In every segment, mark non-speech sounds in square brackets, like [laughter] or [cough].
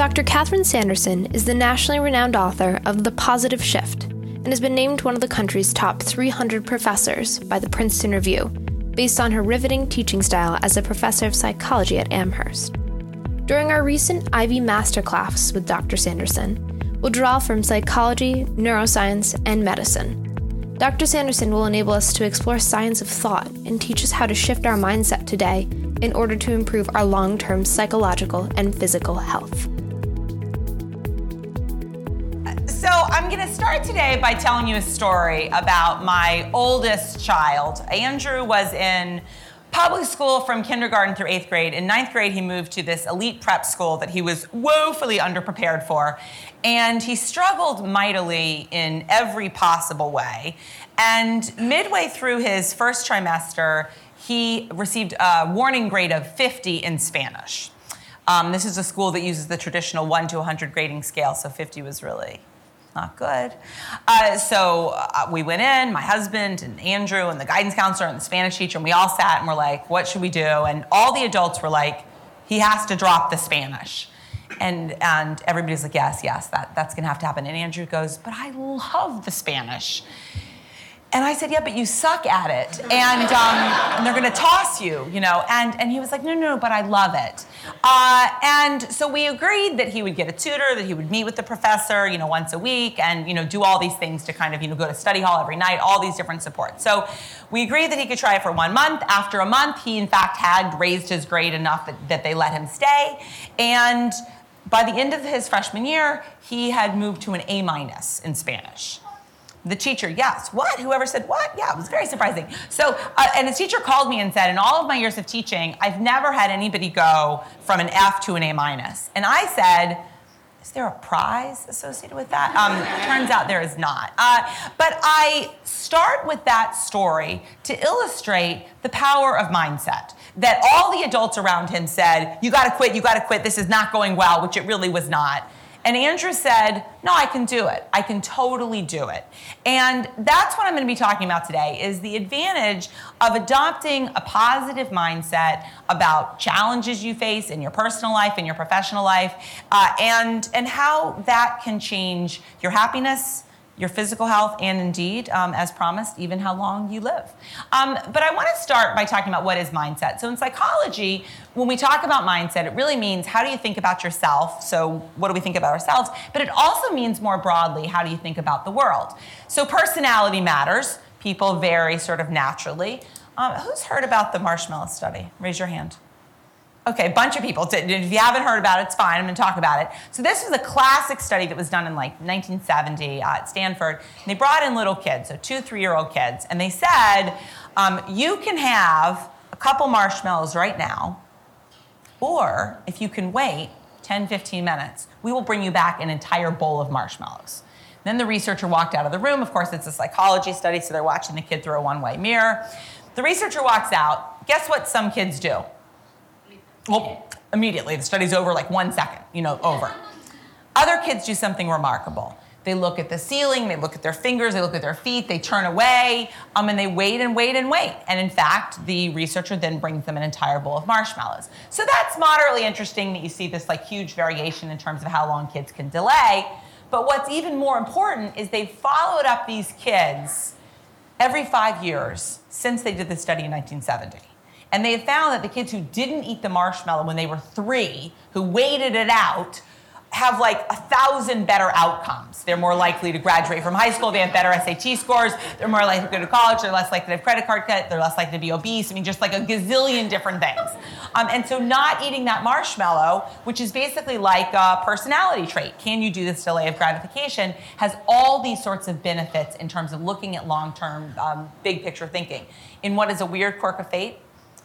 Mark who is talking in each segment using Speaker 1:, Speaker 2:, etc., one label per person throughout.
Speaker 1: Dr. Catherine Sanderson is the nationally renowned author of The Positive Shift and has been named one of the country's top 300 professors by the Princeton Review, based on her riveting teaching style as a professor of psychology at Amherst. During our recent Ivy Masterclass with Dr. Sanderson, we'll draw from psychology, neuroscience, and medicine. Dr. Sanderson will enable us to explore science of thought and teach us how to shift our mindset today in order to improve our long term psychological and physical health.
Speaker 2: I'm going to start today by telling you a story about my oldest child. Andrew was in public school from kindergarten through eighth grade. In ninth grade, he moved to this elite prep school that he was woefully underprepared for. And he struggled mightily in every possible way. And midway through his first trimester, he received a warning grade of 50 in Spanish. Um, this is a school that uses the traditional 1 to 100 grading scale, so 50 was really not good. Uh, so uh, we went in, my husband and Andrew and the guidance counselor and the Spanish teacher, and we all sat and we're like, what should we do? And all the adults were like, he has to drop the Spanish. And, and everybody's like, yes, yes, that, that's gonna have to happen. And Andrew goes, but I love the Spanish. And I said, yeah, but you suck at it. And, um, and they're going to toss you, you know. And, and he was like, no, no, no, but I love it. Uh, and so we agreed that he would get a tutor, that he would meet with the professor, you know, once a week and, you know, do all these things to kind of, you know, go to study hall every night, all these different supports. So we agreed that he could try it for one month. After a month, he, in fact, had raised his grade enough that, that they let him stay. And by the end of his freshman year, he had moved to an A minus in Spanish. The teacher, yes. What? Whoever said what? Yeah, it was very surprising. So, uh, and the teacher called me and said, in all of my years of teaching, I've never had anybody go from an F to an A minus. And I said, is there a prize associated with that? Um, turns out there is not. Uh, but I start with that story to illustrate the power of mindset. That all the adults around him said, You gotta quit, you gotta quit, this is not going well, which it really was not. And Andrew said, No, I can do it. I can totally do it. And that's what I'm going to be talking about today is the advantage of adopting a positive mindset about challenges you face in your personal life, in your professional life, uh, and, and how that can change your happiness your physical health, and indeed, um, as promised, even how long you live. Um, but I want to start by talking about what is mindset. So, in psychology, when we talk about mindset, it really means how do you think about yourself? So, what do we think about ourselves? But it also means more broadly, how do you think about the world? So, personality matters. People vary sort of naturally. Um, who's heard about the marshmallow study? Raise your hand. Okay, a bunch of people. If you haven't heard about it, it's fine. I'm going to talk about it. So this was a classic study that was done in like 1970 uh, at Stanford. And they brought in little kids, so two, three-year-old kids, and they said, um, you can have a couple marshmallows right now, or if you can wait 10, 15 minutes, we will bring you back an entire bowl of marshmallows. Then the researcher walked out of the room. Of course, it's a psychology study, so they're watching the kid through a one-way mirror. The researcher walks out. Guess what some kids do? Well, immediately. The study's over like one second, you know, over. Other kids do something remarkable. They look at the ceiling, they look at their fingers, they look at their feet, they turn away, um, and they wait and wait and wait. And in fact, the researcher then brings them an entire bowl of marshmallows. So that's moderately interesting that you see this like huge variation in terms of how long kids can delay. But what's even more important is they followed up these kids every five years since they did the study in 1970. And they found that the kids who didn't eat the marshmallow when they were three, who waited it out, have like a thousand better outcomes. They're more likely to graduate from high school. They have better SAT scores. They're more likely to go to college. They're less likely to have credit card debt. They're less likely to be obese. I mean, just like a gazillion different things. Um, and so, not eating that marshmallow, which is basically like a personality trait, can you do this delay of gratification, has all these sorts of benefits in terms of looking at long term, um, big picture thinking. In what is a weird quirk of fate,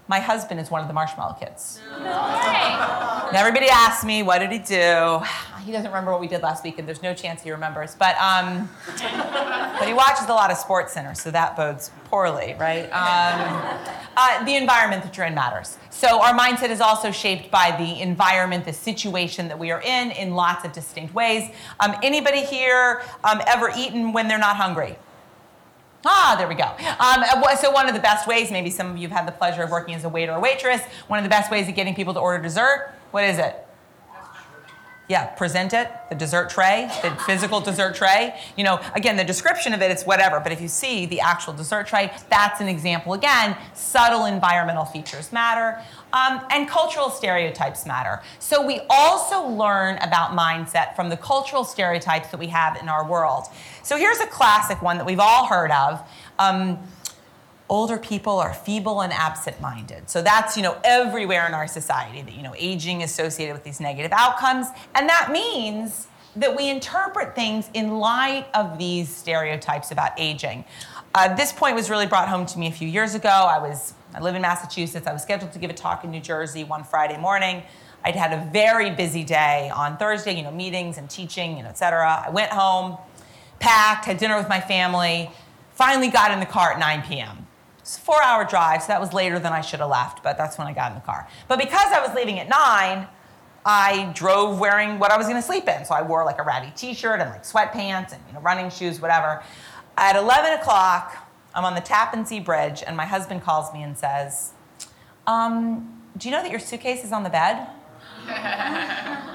Speaker 2: my husband is one of the marshmallow kids. No and everybody asks me, what did he do? He doesn't remember what we did last week, and there's no chance he remembers. But, um, but he watches a lot of SportsCenter, so that bodes poorly, right? Um, uh, the environment that you're in matters. So our mindset is also shaped by the environment, the situation that we are in, in lots of distinct ways. Um, anybody here um, ever eaten when they're not hungry? Ah, there we go. Um, so one of the best ways, maybe some of you have had the pleasure of working as a waiter or waitress, one of the best ways of getting people to order dessert, what is it? Yeah, present it, the dessert tray, the physical dessert tray. You know, again, the description of it, it's whatever, but if you see the actual dessert tray, that's an example. Again, subtle environmental features matter, um, and cultural stereotypes matter. So we also learn about mindset from the cultural stereotypes that we have in our world. So here's a classic one that we've all heard of. Um, older people are feeble and absent-minded. So that's, you know, everywhere in our society that, you know, aging is associated with these negative outcomes. And that means that we interpret things in light of these stereotypes about aging. Uh, this point was really brought home to me a few years ago. I was, I live in Massachusetts. I was scheduled to give a talk in New Jersey one Friday morning. I'd had a very busy day on Thursday, you know, meetings and teaching, you know, et cetera. I went home, packed, had dinner with my family, finally got in the car at 9 p.m. It's a four hour drive, so that was later than I should have left, but that's when I got in the car. But because I was leaving at nine, I drove wearing what I was gonna sleep in. So I wore like a ratty t shirt and like sweatpants and you know, running shoes, whatever. At 11 o'clock, I'm on the Tappan Zee Bridge, and my husband calls me and says, um, Do you know that your suitcase is on the bed? I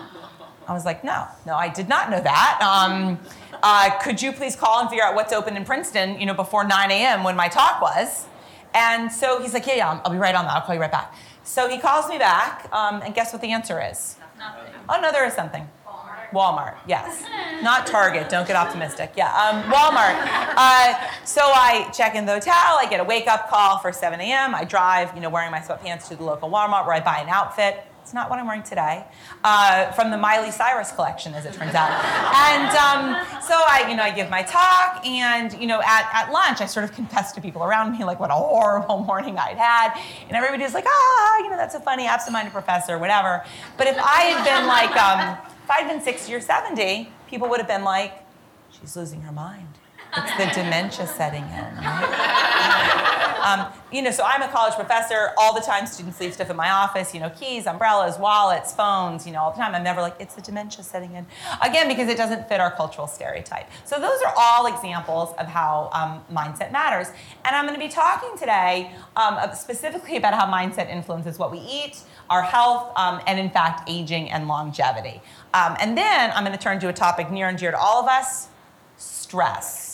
Speaker 2: was like, No, no, I did not know that. Um, uh, could you please call and figure out what's open in Princeton, you know, before 9 a.m. when my talk was? And so he's like, yeah, yeah, I'll be right on that. I'll call you right back. So he calls me back, um, and guess what the answer is?
Speaker 3: Nothing.
Speaker 2: Oh, no, there is something.
Speaker 3: Walmart.
Speaker 2: Walmart, yes. Not Target, don't get optimistic. Yeah, um, Walmart. Uh, so I check in the hotel, I get a wake up call for 7 a.m. I drive, you know, wearing my sweatpants to the local Walmart where I buy an outfit. It's not what I'm wearing today, uh, from the Miley Cyrus collection, as it turns out. And um, so I, you know, I give my talk, and you know, at, at lunch, I sort of confess to people around me like what a horrible [laughs] morning I'd had, and everybody's like, ah, you know, that's a funny absent-minded professor, whatever. But if I had been like, um, if I'd been 60 or 70, people would have been like, she's losing her mind. It's the dementia setting in. Right? Um, you know, so I'm a college professor. All the time, students leave stuff in my office. You know, keys, umbrellas, wallets, phones. You know, all the time. I'm never like, it's the dementia setting in. Again, because it doesn't fit our cultural stereotype. So those are all examples of how um, mindset matters. And I'm going to be talking today um, specifically about how mindset influences what we eat, our health, um, and in fact, aging and longevity. Um, and then I'm going to turn to a topic near and dear to all of us: stress.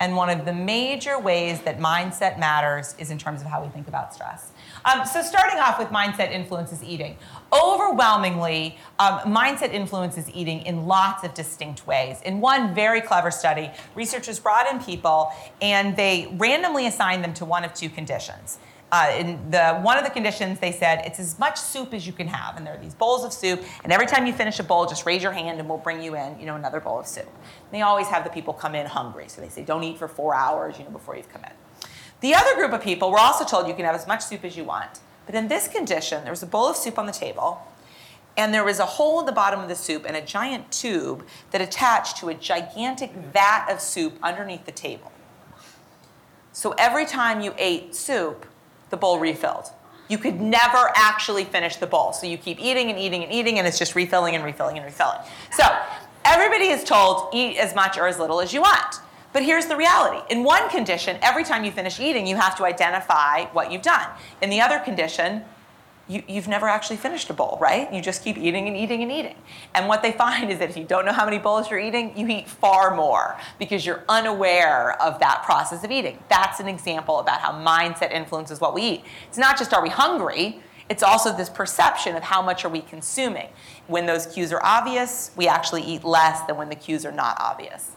Speaker 2: And one of the major ways that mindset matters is in terms of how we think about stress. Um, so, starting off with mindset influences eating. Overwhelmingly, um, mindset influences eating in lots of distinct ways. In one very clever study, researchers brought in people and they randomly assigned them to one of two conditions. Uh, in the one of the conditions, they said it's as much soup as you can have, and there are these bowls of soup. And every time you finish a bowl, just raise your hand, and we'll bring you in, you know, another bowl of soup. And they always have the people come in hungry, so they say don't eat for four hours, you know, before you've come in. The other group of people were also told you can have as much soup as you want, but in this condition, there was a bowl of soup on the table, and there was a hole in the bottom of the soup and a giant tube that attached to a gigantic vat of soup underneath the table. So every time you ate soup, the bowl refilled. You could never actually finish the bowl. So you keep eating and eating and eating, and it's just refilling and refilling and refilling. So everybody is told eat as much or as little as you want. But here's the reality. In one condition, every time you finish eating, you have to identify what you've done. In the other condition, you, have never actually finished a bowl, right? You just keep eating and eating and eating. And what they find [laughs] is that if you don't know how many bowls you're eating, you eat far more because you're unaware of that process of eating. That's an example about how mindset influences what we eat. It's not just are we hungry, it's also this perception of how much are we consuming. When those cues are obvious, we actually eat less than when the cues are not obvious.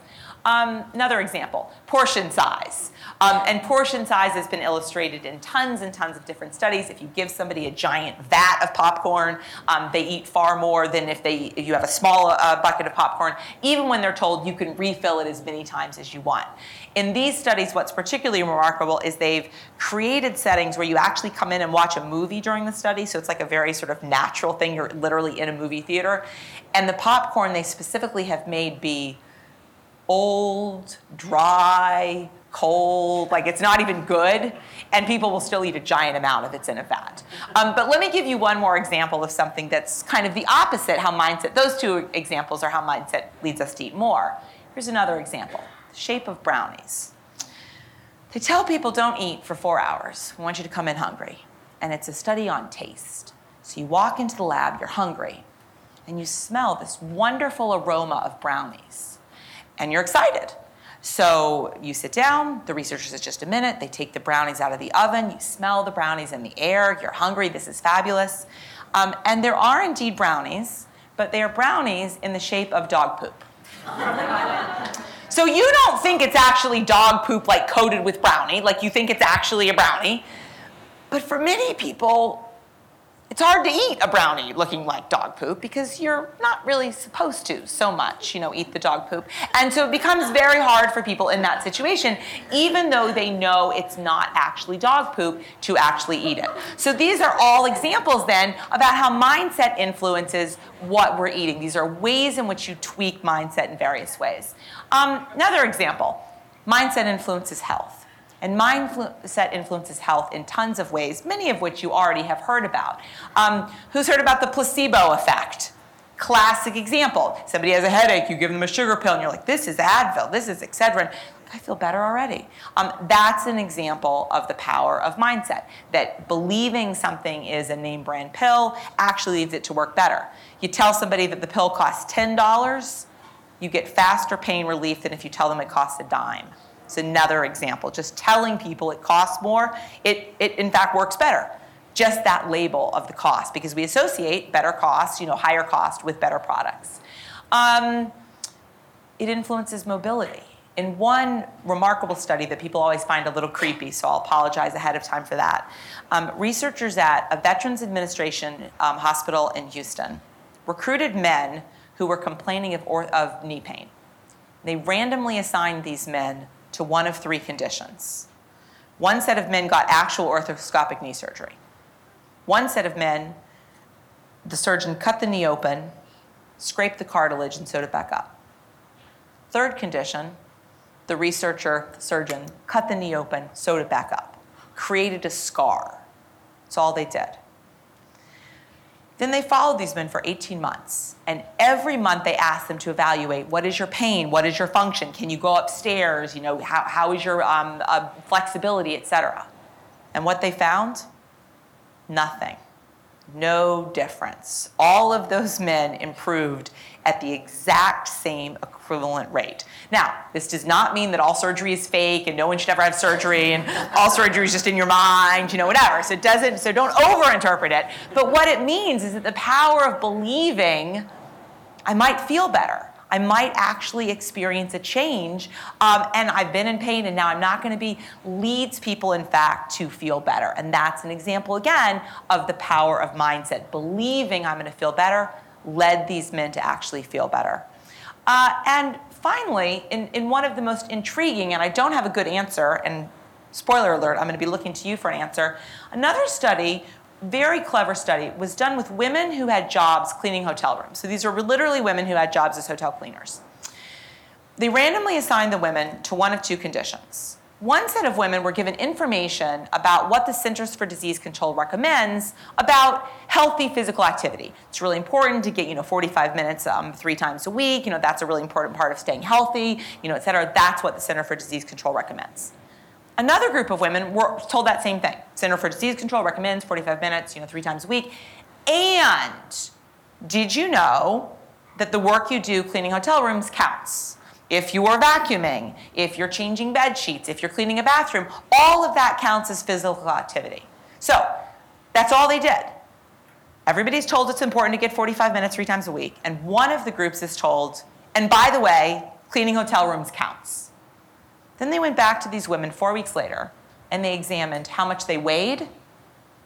Speaker 2: Um, another example, portion size. Um, and portion size has been illustrated in tons and tons of different studies. If you give somebody a giant vat of popcorn, um, they eat far more than if they if you have a small uh, bucket of popcorn, even when they're told you can refill it as many times as you want. In these studies, what's particularly remarkable is they've created settings where you actually come in and watch a movie during the study. So it's like a very sort of natural thing. You're literally in a movie theater. And the popcorn they specifically have made be old, dry, cold, like it's not even good, and people will still eat a giant amount if it's in a vat. Um, but let me give you one more example of something that's kind of the opposite how mindset, those two examples are how mindset leads us to eat more. Here's another example the shape of brownies. They tell people don't eat for four hours. We want you to come in hungry. And it's a study on taste. So you walk into the lab, you're hungry, and you smell this wonderful aroma of brownies, and you're excited. So you sit down, the researcher says just a minute, they take the brownies out of the oven, you smell the brownies in the air, you're hungry, this is fabulous. Um, and there are indeed brownies, but they are brownies in the shape of dog poop. so you don't think it's actually dog poop like coated with brownie, like you think it's actually a brownie. But for many people, it's hard to eat a brownie looking like dog poop because you're not really supposed to so much, you know, eat the dog poop. And so it becomes very hard for people in that situation, even though they know it's not actually dog poop, to actually eat it. So these are all examples then about how mindset influences what we're eating. These are ways in which you tweak mindset in various ways. Um, another example mindset influences health. And mindset influences health in tons of ways, many of which you already have heard about. Um, who's heard about the placebo effect? Classic example. Somebody has a headache, you give them a sugar pill, and you're like, this is Advil, this is Excedrin. I feel better already. Um, that's an example of the power of mindset, that believing something is a name brand pill actually leads it to work better. You tell somebody that the pill costs $10, you get faster pain relief than if you tell them it costs a dime. It's another example. Just telling people it costs more, it, it in fact works better. Just that label of the cost, because we associate better cost, you know, higher cost with better products. Um, it influences mobility. In one remarkable study that people always find a little creepy, so I'll apologize ahead of time for that, um, researchers at a Veterans Administration um, hospital in Houston recruited men who were complaining of, or- of knee pain. They randomly assigned these men to one of three conditions. One set of men got actual arthroscopic knee surgery. One set of men, the surgeon cut the knee open, scraped the cartilage, and sewed it back up. Third condition, the researcher, the surgeon, cut the knee open, sewed it back up, created a scar. That's all they did. Then they followed these men for 18 months. And every month they asked them to evaluate what is your pain? What is your function? Can you go upstairs? You know, how, how is your um, uh, flexibility, et cetera? And what they found? Nothing. No difference. All of those men improved at the exact same equivalent rate. Now, this does not mean that all surgery is fake and no one should ever have surgery and all surgery is just in your mind, you know, whatever. So it doesn't, so don't overinterpret it. But what it means is that the power of believing I might feel better. I might actually experience a change. Um, and I've been in pain and now I'm not going to be, leads people, in fact, to feel better. And that's an example, again, of the power of mindset. Believing I'm going to feel better led these men to actually feel better. Uh, and finally, in, in one of the most intriguing, and I don't have a good answer, and spoiler alert, I'm going to be looking to you for an answer, another study very clever study was done with women who had jobs cleaning hotel rooms. So these were literally women who had jobs as hotel cleaners. They randomly assigned the women to one of two conditions. One set of women were given information about what the Centers for Disease Control recommends about healthy physical activity. It's really important to get, you know, 45 minutes um, three times a week. You know, that's a really important part of staying healthy, you know, et cetera. That's what the Center for Disease Control recommends. Another group of women were told that same thing. Center for Disease Control recommends 45 minutes, you know, three times a week. And did you know that the work you do cleaning hotel rooms counts? If you are vacuuming, if you're changing bed sheets, if you're cleaning a bathroom, all of that counts as physical activity. So that's all they did. Everybody's told it's important to get 45 minutes three times a week. And one of the groups is told, and by the way, cleaning hotel rooms counts. Then they went back to these women four weeks later and they examined how much they weighed,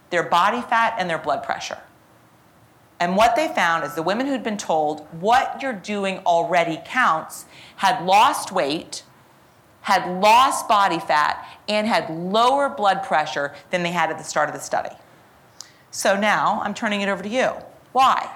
Speaker 2: their body fat, and their blood pressure. And what they found is the women who'd been told what you're doing already counts had lost weight, had lost body fat, and had lower blood pressure than they had at the start of the study. So now I'm turning it over to you. Why?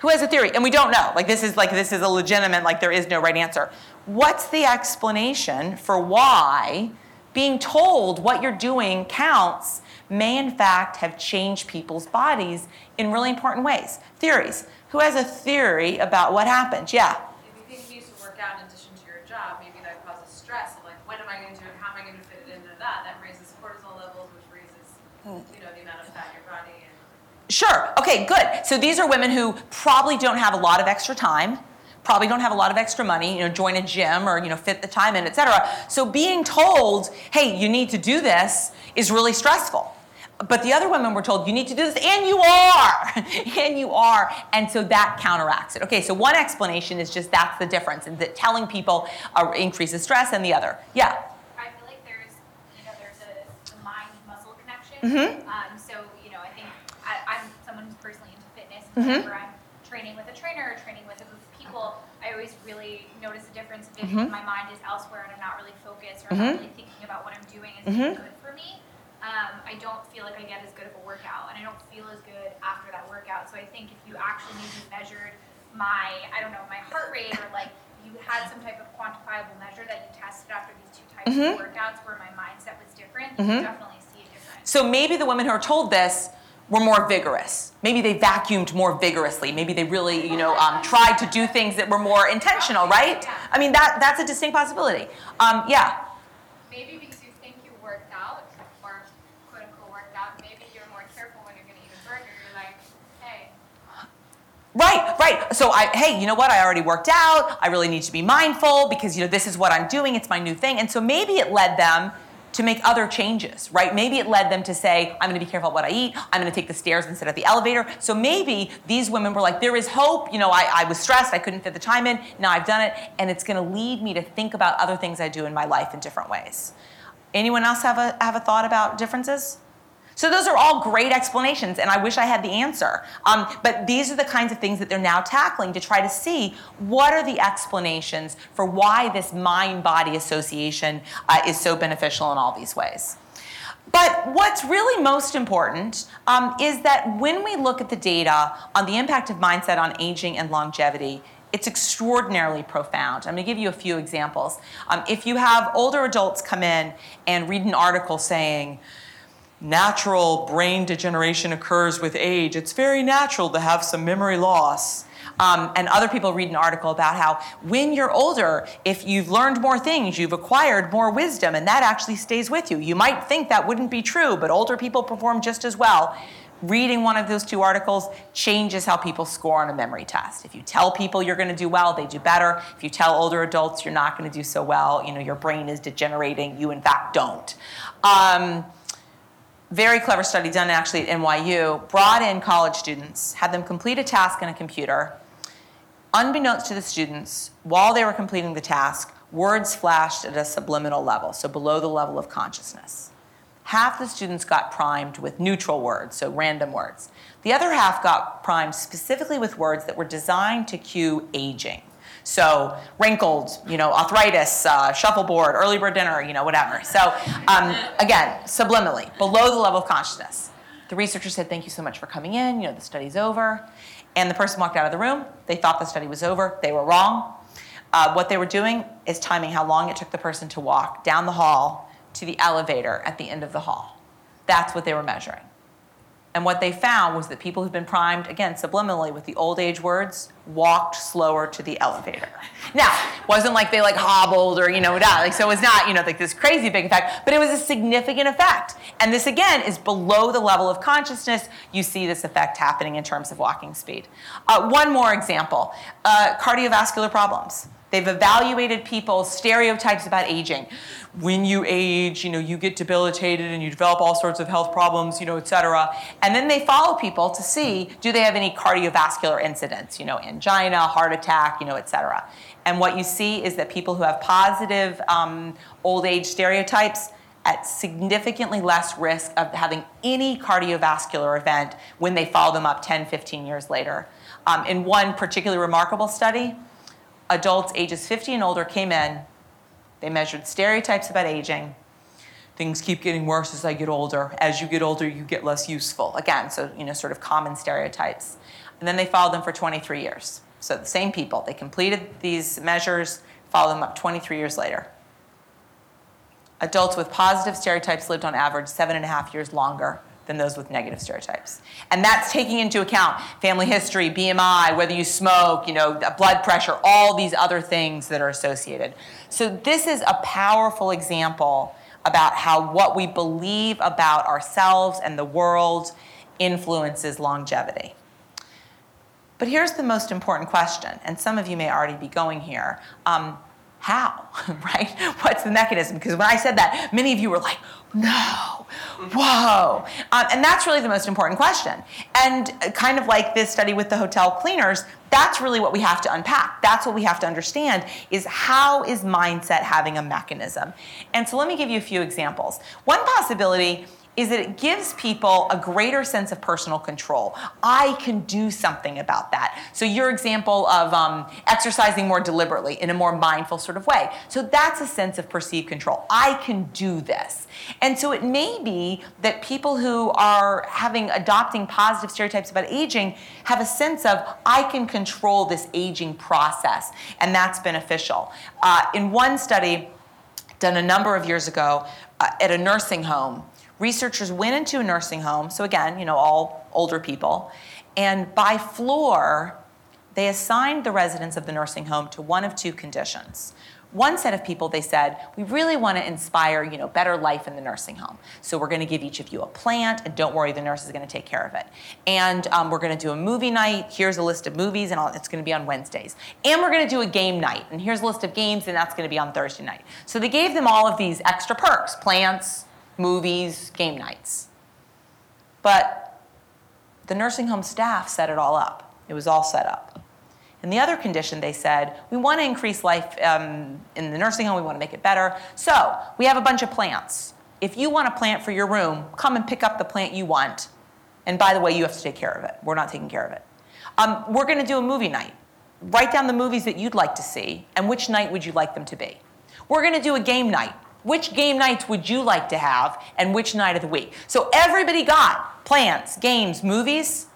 Speaker 2: Who has a theory? And we don't know. Like this is like this is a legitimate like there is no right answer what's the explanation for why being told what you're doing counts may in fact have changed people's bodies in really important ways? Theories. Who has a theory about what happened? Yeah.
Speaker 3: If you think you used to work out in addition to your job, maybe that causes stress of like, when am I going to do it? How am I going to fit it into that? That raises cortisol levels, which raises, you know, the amount of fat in your body. And...
Speaker 2: Sure. Okay, good. So these are women who probably don't have a lot of extra time, probably don't have a lot of extra money, you know, join a gym or, you know, fit the time in, et cetera. So being told, hey, you need to do this is really stressful. But the other women were told, you need to do this, and you are, [laughs] and you are. And so that counteracts it. Okay, so one explanation is just that's the difference, and that telling people uh, increases stress, and the other, yeah.
Speaker 4: I feel like there's, you know, there's a, a mind-muscle connection.
Speaker 2: Mhm.
Speaker 4: Um, so, you know, I think I, I'm someone who's personally into fitness.
Speaker 2: Mhm.
Speaker 4: Whenever I'm training with a trainer or training with a group of people, I always really notice a difference if
Speaker 2: Mhm.
Speaker 4: my mind is elsewhere and I'm not really focused or
Speaker 2: Mhm.
Speaker 4: I'm not really thinking about what I'm doing is
Speaker 2: Mhm.
Speaker 4: good for me. Um, I don't feel like I get as good of a workout, and I don't feel as good after that workout. So I think if you actually maybe measured my, I don't know, my heart rate, or like you had some type of quantifiable measure that you tested after these two types of workouts where my mindset was different, you
Speaker 2: Mhm.
Speaker 4: could definitely see a difference.
Speaker 2: So maybe the women who are told this were more vigorous. Maybe they vacuumed more vigorously. Maybe they really, you know, um, tried to do things that were more intentional, right? I mean, that that's a distinct possibility. Um, yeah.
Speaker 3: Maybe because you think you worked out, or quote unquote worked out, maybe you're more careful when you're gonna eat a burger. You're like, hey,
Speaker 2: Right, right. So I, hey, you know what? I already worked out. I really need to be mindful because you know this is what I'm doing. It's my new thing. And so maybe it led them to make other changes, right? Maybe it led them to say, I'm going to be careful what I eat. I'm going to take the stairs instead of the elevator. So maybe these women were like, there is hope. You know, I, I was stressed. I couldn't fit the time in. Now I've done it, and it's going to lead me to think about other things I do in my life in different ways. Anyone else have a have a thought about differences? So those are all great explanations, and I wish I had the answer. Um, but these are the kinds of things that they're now tackling to try to see what are the explanations for why this mind-body association uh, is so beneficial in all these ways. But what's really most important um, is that when we look at the data on the impact of mindset on aging and longevity, it's extraordinarily profound. I'm going to give you a few examples. Um, if you have older adults come in and read an article saying, natural brain degeneration occurs with age. It's very natural to have some memory loss. Um, and other people read an article about how when you're older, if you've learned more things, you've acquired more wisdom, and that actually stays with you. You might think that wouldn't be true, but older people perform just as well. Reading one of those two articles changes how people score on a memory test. If you tell people you're going to do well, they do better. If you tell older adults you're not going to do so well, you know your brain is degenerating. You in fact don't. Um, very clever study done actually at NYU, brought in college students, had them complete a task on a computer. Unbeknownst to the students, while they were completing the task, words flashed at a subliminal level, so below the level of consciousness. Half the students got primed with neutral words, so random words. The other half got primed specifically with words that were designed to cue aging. So wrinkled, you know, arthritis, uh, shuffleboard, early bird dinner, you know, whatever. So um, again, subliminally, below the level of consciousness. The researcher said, "Thank you so much for coming in. You know, the study's over." And the person walked out of the room. They thought the study was over. They were wrong. Uh, what they were doing is timing how long it took the person to walk down the hall to the elevator at the end of the hall. That's what they were measuring. And what they found was that people who've been primed, again, subliminally with the old age words, walked slower to the elevator. Now, wasn't like they like hobbled or, you know, da- like, so it was not, you know, like this crazy big effect, but it was a significant effect. And this, again, is below the level of consciousness. You see this effect happening in terms of walking speed. Uh, one more example uh, cardiovascular problems. They've evaluated people's stereotypes about aging. When you age, you know, you get debilitated and you develop all sorts of health problems, you know, et cetera. And then they follow people to see do they have any cardiovascular incidents, you know, angina, heart attack, you know, et cetera. And what you see is that people who have positive um, old age stereotypes at significantly less risk of having any cardiovascular event when they follow them up 10, 15 years later. Um, in one particularly remarkable study, adults ages 50 and older came in. They measured stereotypes about aging. Things keep getting worse as I get older. As you get older, you get less useful. Again, so, you know, sort of common stereotypes. And then they followed them for 23 years. So the same people, they completed these measures, followed them up 23 years later. Adults with positive stereotypes lived on average seven and a half years longer than those with negative stereotypes. And that's taking into account family history, BMI, whether you smoke, you know, blood pressure, all these other things that are associated. So this is a powerful example about how what we believe about ourselves and the world influences longevity. But here's the most important question, and some of you may already be going here. Um, how, [laughs] right? What's the mechanism? Because when I said that, many of you were like, no, whoa. Um, and that's really the most important question. And uh, kind of like this study with the hotel cleaners, that's really what we have to unpack. That's what we have to understand is how is mindset having a mechanism? And so let me give you a few examples. One possibility is that it gives people a greater sense of personal control. I can do something about that. So, your example of um, exercising more deliberately in a more mindful sort of way. So, that's a sense of perceived control. I can do this. And so, it may be that people who are having adopting positive stereotypes about aging have a sense of, I can control this aging process, and that's beneficial. Uh, in one study, done a number of years ago uh, at a nursing home, researchers went into a nursing home, so again, you know, all older people, and by floor, they assigned the residents of the nursing home to one of two conditions. One set of people, they said, we really want to inspire, you know, better life in the nursing home. So we're going to give each of you a plant, and don't worry, the nurse is going to take care of it. And um, we're going to do a movie night. Here's a list of movies, and it's going to be on Wednesdays. And we're going to do a game night, and here's a list of games, and that's going to be on Thursday night. So they gave them all of these extra perks: plants, movies, game nights. But the nursing home staff set it all up. It was all set up. And the other condition, they said, we want to increase life um, in the nursing home, we want to make it better. So we have a bunch of plants. If you want a plant for your room, come and pick up the plant you want. And by the way, you have to take care of it. We're not taking care of it. Um, we're going to do a movie night. Write down the movies that you'd like to see and which night would you like them to be. We're going to do a game night which game nights would you like to have and which night of the week? So everybody got plans, games, movies,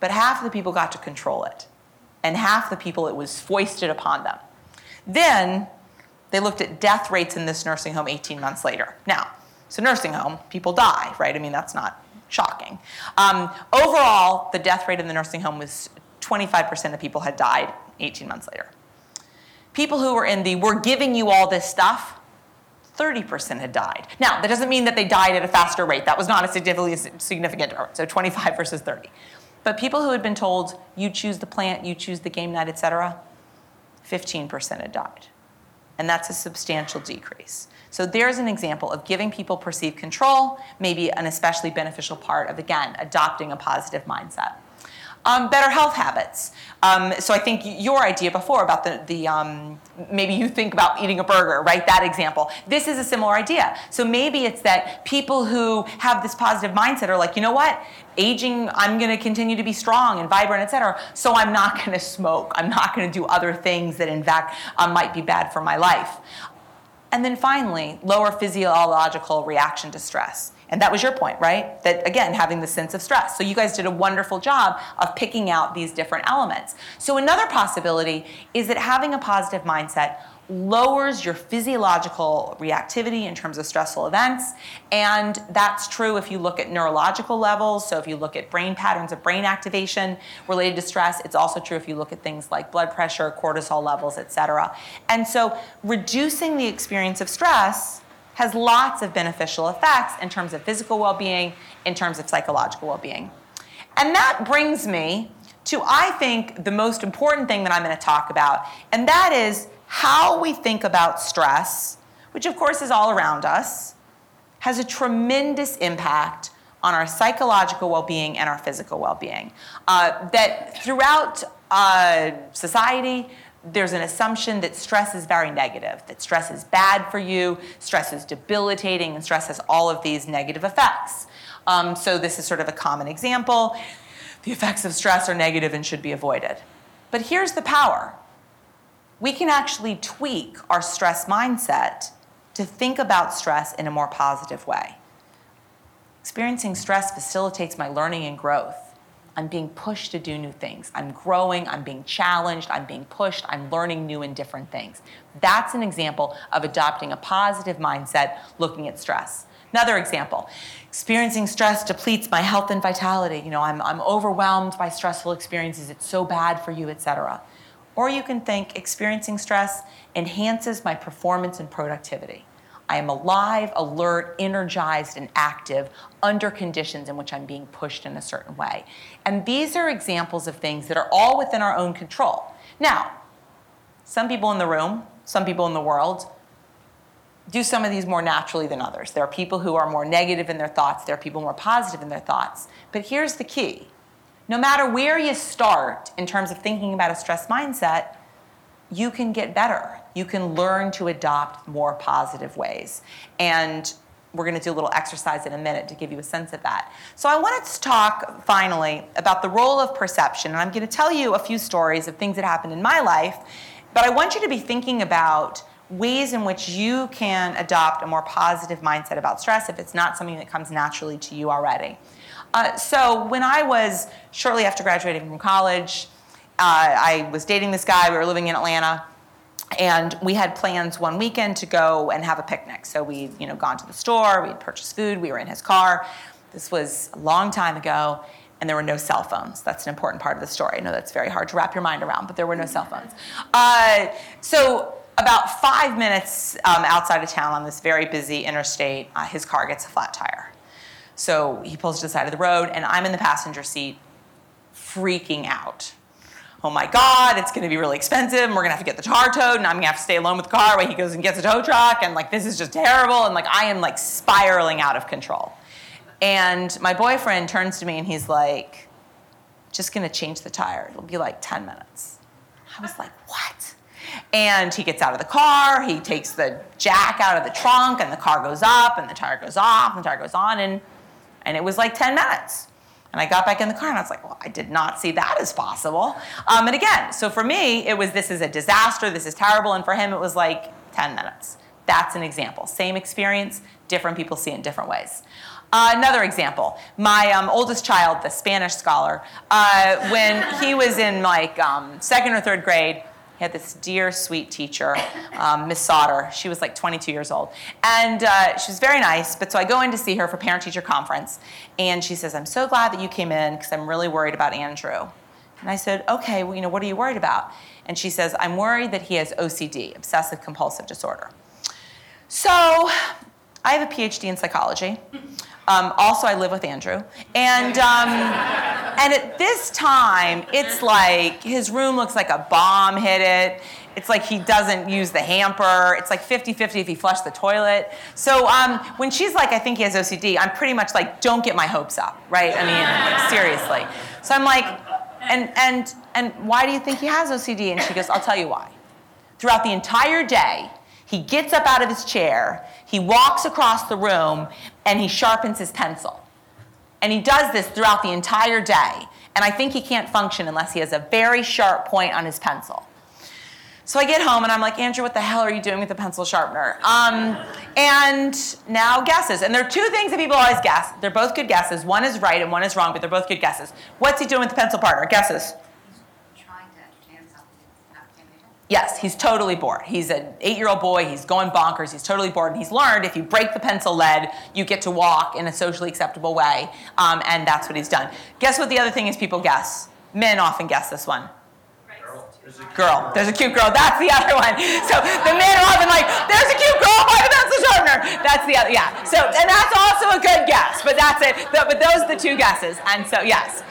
Speaker 2: but half of the people got to control it. And half the people it was foisted upon them. Then they looked at death rates in this nursing home 18 months later. Now, it's a nursing home, people die, right? I mean, that's not shocking. Um, overall, the death rate in the nursing home was 25% of people had died 18 months later. People who were in the we're giving you all this stuff, 30% had died. Now, that doesn't mean that they died at a faster rate. That was not a significantly significant difference. So 25 versus 30. But people who had been told, you choose the plant, you choose the game night, etc., 15% had died. And that's a substantial decrease. So there's an example of giving people perceived control, maybe an especially beneficial part of, again, adopting a positive mindset. Um, better health habits. Um, so I think your idea before about the, the um, maybe you think about eating a burger, right? That example. This is a similar idea. So maybe it's that people who have this positive mindset are like, you know what? Aging, I'm going to continue to be strong and vibrant, et cetera. So I'm not [laughs] going to smoke. I'm not going to do other things that, in fact, um, might be bad for my life. And then finally, lower physiological reaction to stress. And that was your point, right? That again, having the sense of stress. So you guys did a wonderful job of picking out these different elements. So another possibility is that having a positive mindset lowers your physiological reactivity in terms of stressful events. And that's true if you look at neurological levels. So, if you look at brain patterns of brain activation related to stress, it's also true if you look at things like blood pressure, cortisol levels, et cetera. And so, reducing the experience of stress has lots of beneficial effects in terms of physical well being, in terms of psychological well being. And that brings me to, I think, the most important thing that I'm going to talk about, and that is how we think about stress, which of course is all around us, has a tremendous impact on our psychological well being and our physical well being. Uh, that throughout uh, society, there's an assumption that stress is very negative, that stress is bad for you, stress is debilitating, and stress has all of these negative effects. Um, so, this is sort of a common example. The effects of stress are negative and should be avoided. But here's the power we can actually tweak our stress mindset to think about stress in a more positive way. Experiencing stress facilitates my learning and growth. I'm being pushed to do new things. I'm growing, I'm being challenged, I'm being pushed, I'm learning new and different things. That's an example of adopting a positive mindset looking at stress. Another example, experiencing stress depletes my health and vitality. You know, I'm, I'm overwhelmed by stressful experiences, it's so bad for you, etc. Or you can think experiencing stress enhances my performance and productivity. I am alive, alert, energized, and active under conditions in which I'm being pushed in a certain way. And these are examples of things that are all within our own control. Now, some people in the room, some people in the world, do some of these more naturally than others. There are people who are more negative in their thoughts, there are people more positive in their thoughts. But here's the key no matter where you start in terms of thinking about a stress mindset, you can get better. You can learn to adopt more positive ways. And we're going to do a little exercise in a minute to give you a sense of that. So, I wanted to talk finally about the role of perception. And I'm going to tell you a few stories of things that happened in my life, but I want you to be thinking about ways in which you can adopt a more positive mindset about stress if it's not something that comes naturally to you already. Uh, so, when I was shortly after graduating from college, I was dating this guy. We were living in Atlanta, and we had plans one weekend to go and have a picnic. So we'd you know gone to the store, we'd purchased food, we were in his car. This was a long time ago, and there were no cell phones. That's an important part of the story. I know that's very hard to wrap your mind around, but there were no cell phones. Uh, so about five minutes um, outside of town on this very busy interstate, uh, his car gets a flat tire. So he pulls to the side of the road, and I'm in the passenger seat, freaking out. Oh my God, it's gonna be really expensive, and we're gonna have to get the car towed, and I'm gonna have to stay alone with the car while he goes and gets a tow truck, and like this is just terrible, and like I am like spiraling out of control. And my boyfriend turns to me and he's like, just gonna change the tire. It'll be like 10 minutes. I was like, what? And he gets out of the car, he takes the jack out of the trunk, and the car goes up, and the tire goes off, and the tire goes on, and, and it was like 10 minutes. And I got back in the car and I was like, well, I did not see that as possible. Um, and again, so for me, it was this is a disaster, this is terrible. And for him, it was like 10 minutes. That's an example. Same experience, different people see it in different ways. Uh, another example, my um, oldest child, the Spanish scholar, uh, when he was in like um, second or third grade, he had this dear, sweet teacher, um, Miss Sauter. She was like 22 years old. And uh, she was very nice. But so I go in to see her for parent teacher conference. And she says, I'm so glad that you came in because I'm really worried about Andrew. And I said, okay, well, you know, what are you worried about? And she says, I'm worried that he has OCD, obsessive compulsive disorder. So I have a PhD in psychology. Um, also, I live with Andrew. And, um, and at this time, it's like his room looks like a bomb hit it. It's like he doesn't use the hamper. It's like 50 50 if he flushed the toilet. So um, when she's like, I think he has OCD, I'm pretty much like, don't get my hopes up, right? I mean, like, seriously. So I'm like, and, and, and why do you think he has OCD? And she goes, I'll tell you why. Throughout the entire day, he gets up out of his chair, he walks across the room, and he sharpens his pencil. And he does this throughout the entire day. And I think he can't function unless he has a very sharp point on his pencil. So I get home and I'm like, Andrew, what the hell are you doing with the pencil sharpener? Um, and now guesses. And there are two things that people always guess. They're both good guesses. One is right and one is wrong, but they're both good guesses. What's he doing with the pencil partner? Guesses. Yes, he's totally bored. He's an eight year old boy. He's going bonkers. He's totally bored. And he's learned if you break the pencil lead, you get to walk in a socially acceptable way. Um, and that's what he's done. Guess what the other thing is people guess? Men often guess this one. There's a girl. There's a cute girl. That's the other one. So the men are often like, there's a cute girl by the pencil sharpener. That's the other, yeah. So, and that's also a good guess, but that's it. But, but those are the two guesses. And so, yes.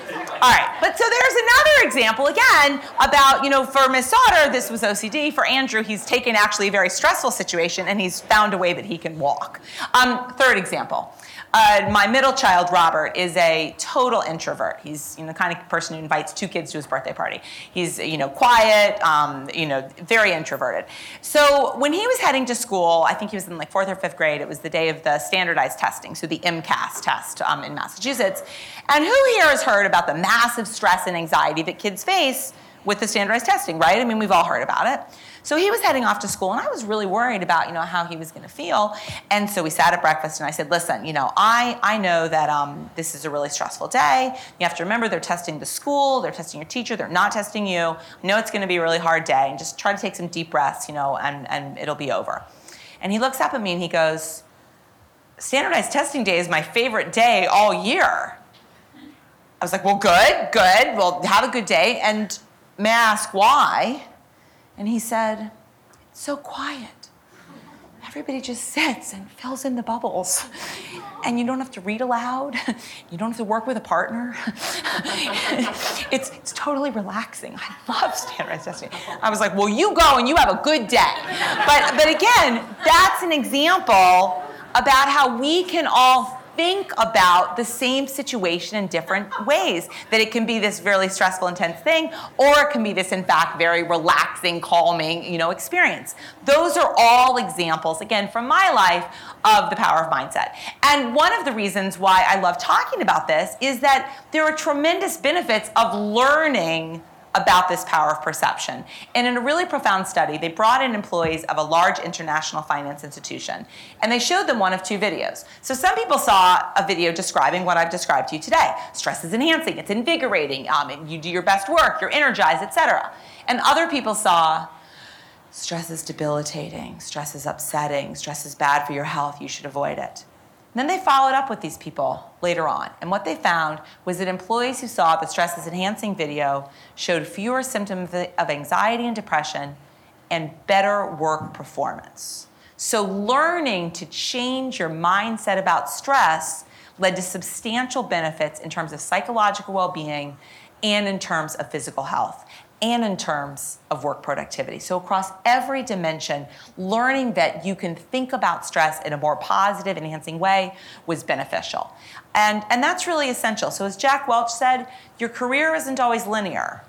Speaker 2: All right, but so there's another example again about, you know, for Miss Sauter, this was OCD. For Andrew, he's taken actually a very stressful situation and he's found a way that he can walk. Um, third example. Uh, my middle child, Robert, is a total introvert. He's you know, the kind of person who invites two kids to his birthday party. He's you know quiet, um, you know very introverted. So when he was heading to school, I think he was in like fourth or fifth grade. It was the day of the standardized testing, so the MCAS test um, in Massachusetts. And who here has heard about the massive stress and anxiety that kids face with the standardized testing, right? I mean, we've all heard about it. So he was heading off to school, and I was really worried about, you know, how he was going to feel. And so we sat at breakfast, and I said, "Listen, you know, I I know that um, this is a really stressful day. You have to remember they're testing the school, they're testing your teacher, they're not testing you. I know it's going to be a really hard day, and just try to take some deep breaths, you know, and and it'll be over." And he looks up at me and he goes, "Standardized testing day is my favorite day all year." I was like, "Well, good, good. Well, have a good day." And may I ask why? And he said, It's so quiet. everybody just sits and fills in the bubbles. And you don't have to read aloud. You don't have to work with a partner. [laughs] it's, it's totally relaxing. I love standardized testing. I was like, well, you go and you have a good day. But, but again, that's an example about how we can all think about the same situation in different [laughs] ways. That it can be this really stressful, intense thing, or it can be this, in fact, very relaxing, calming, you know, experience. Those are all examples, again, from my life of the power of mindset. And one of the reasons why I love talking about this is that there are tremendous benefits of learning about this power of perception. And in a really profound study, they brought in employees of a large international finance institution and they showed them one of two videos. So some people saw a video describing what I've described to you today. Stress is enhancing, it's invigorating, um, you do your best work, you're energized, etc. And other people saw stress is debilitating, stress is upsetting, stress is bad for your health, you should avoid it. Then they followed up with these people later on, and what they found was that employees who saw the stress is enhancing video showed fewer symptoms of anxiety and depression and better work performance. So, learning to change your mindset about stress led to substantial benefits in terms of psychological well being and in terms of physical health and in terms of work productivity. So, across every dimension, learning that you can think about stress in a more positive, enhancing way was beneficial. And, and that's really essential. So, as Jack Welch said, your career isn't always linear,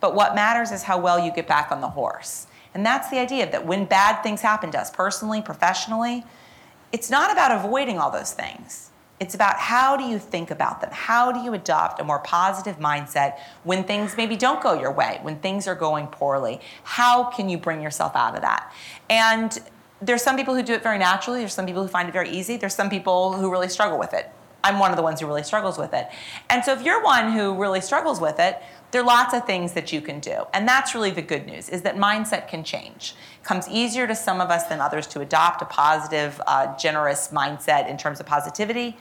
Speaker 2: but what matters is how well you get back on the horse. And that's the idea that when bad things happen to us, personally, professionally, it's not about avoiding all those things it's about how do you think about them? How do you adopt a more positive mindset when things maybe don't go your way, when things are going poorly? How can you bring yourself out of that? And there's some people who do it very naturally, there's some people who find it very easy, there's some people who really struggle with it. I'm one of the ones who really struggles with it. And so if you're one who really struggles with it, there are lots of things that you can do. And that's really the good news is that mindset can change. It comes easier to some of us than others to adopt a positive, uh, generous mindset in terms of positivity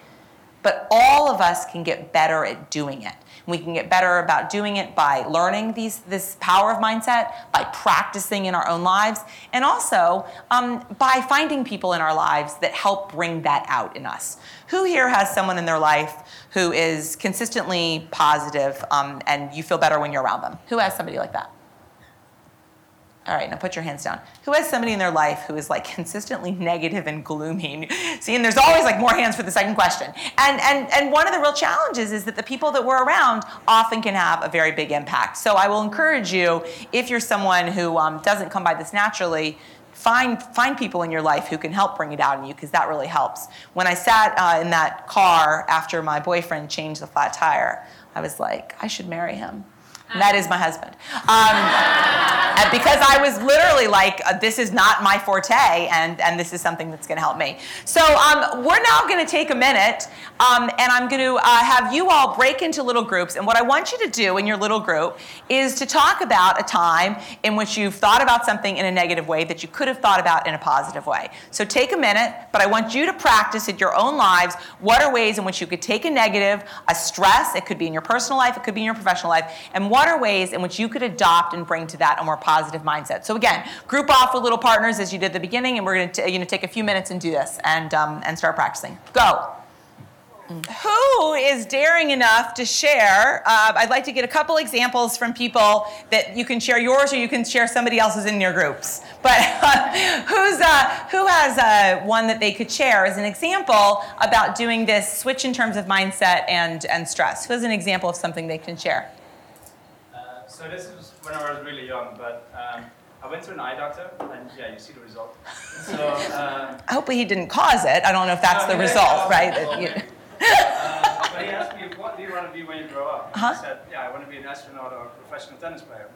Speaker 2: but all of us can get better at doing it. We can get better about doing it by learning these, this power of mindset, by practicing in our own lives, and also um, by finding people in our lives that help bring that out in us. Who here has someone in their life who is consistently positive um, and you feel better when you're around them? Who has somebody like that? All right, now put your hands down. Who has somebody in their life who is like consistently negative and gloomy? [laughs] See, and there's always like more hands for the second question. And and and one of the real challenges is that the people that we're around often can have a very big impact. So I will encourage you, if you're someone who um, doesn't come by this naturally, find find people in your life who can help bring it out in you because that really helps. When I sat uh, in that car after my boyfriend changed the flat tire, I was like, I should marry him. And that is my husband. Um, [laughs] because I was literally like, uh, this is not my forte, and, and this is something that's going to help me. So um, we're now going to take a minute, um, and I'm going to uh, have you all break into little groups. And what I want you to do in your little group is to talk about a time in which you've thought about something in a negative way that you could have thought about in a positive way. So take a minute, but I want you to practice in your own lives what are ways in which you could take a negative, a stress, it could be in your personal life, it could be in your professional life, and what are ways in which you could adopt and bring to that a more positive mindset? So again, group off with little partners as you did at the beginning, and we're going to you know take a few minutes and do this and um, and start practicing. Go. Who is daring enough to share? Uh, I'd like to get a couple examples from people that you can share yours or you can share somebody else's in your groups. But uh, [laughs] who's uh, who has uh, one that they could share as an example about doing this switch in terms of mindset and and stress? Who has an example of something they can share?
Speaker 5: So this was when I was really young, but um, I went to an eye doctor, and yeah, you see the result. So [laughs] um,
Speaker 2: hopefully he didn't cause it. I don't know if that's no, the result, right? That
Speaker 5: you... uh, but he asked me, "What do you want to be when you grow up?"
Speaker 2: Uh-huh.
Speaker 5: I said, "Yeah, I want to be an astronaut or a professional tennis player."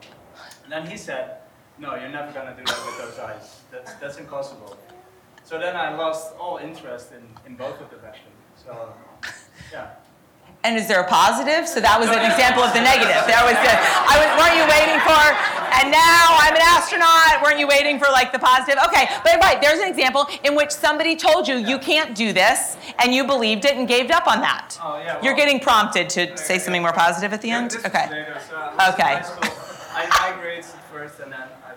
Speaker 5: And then he said, "No, you're never going to do that with those eyes. That's that's impossible." So then I lost all interest in, in both of the passions. So yeah.
Speaker 2: And is there a positive? So that was an example of the negative. That was good. I was, weren't you waiting for, and now I'm an astronaut. Weren't you waiting for like the positive? Okay, but right, there's an example in which somebody told you you can't do this, and you believed it and gave up on that.
Speaker 5: Oh, yeah, well,
Speaker 2: You're getting prompted to say something more positive at the end?
Speaker 5: Okay.
Speaker 2: Later,
Speaker 5: so uh,
Speaker 2: okay.
Speaker 5: I high grades at first, and then I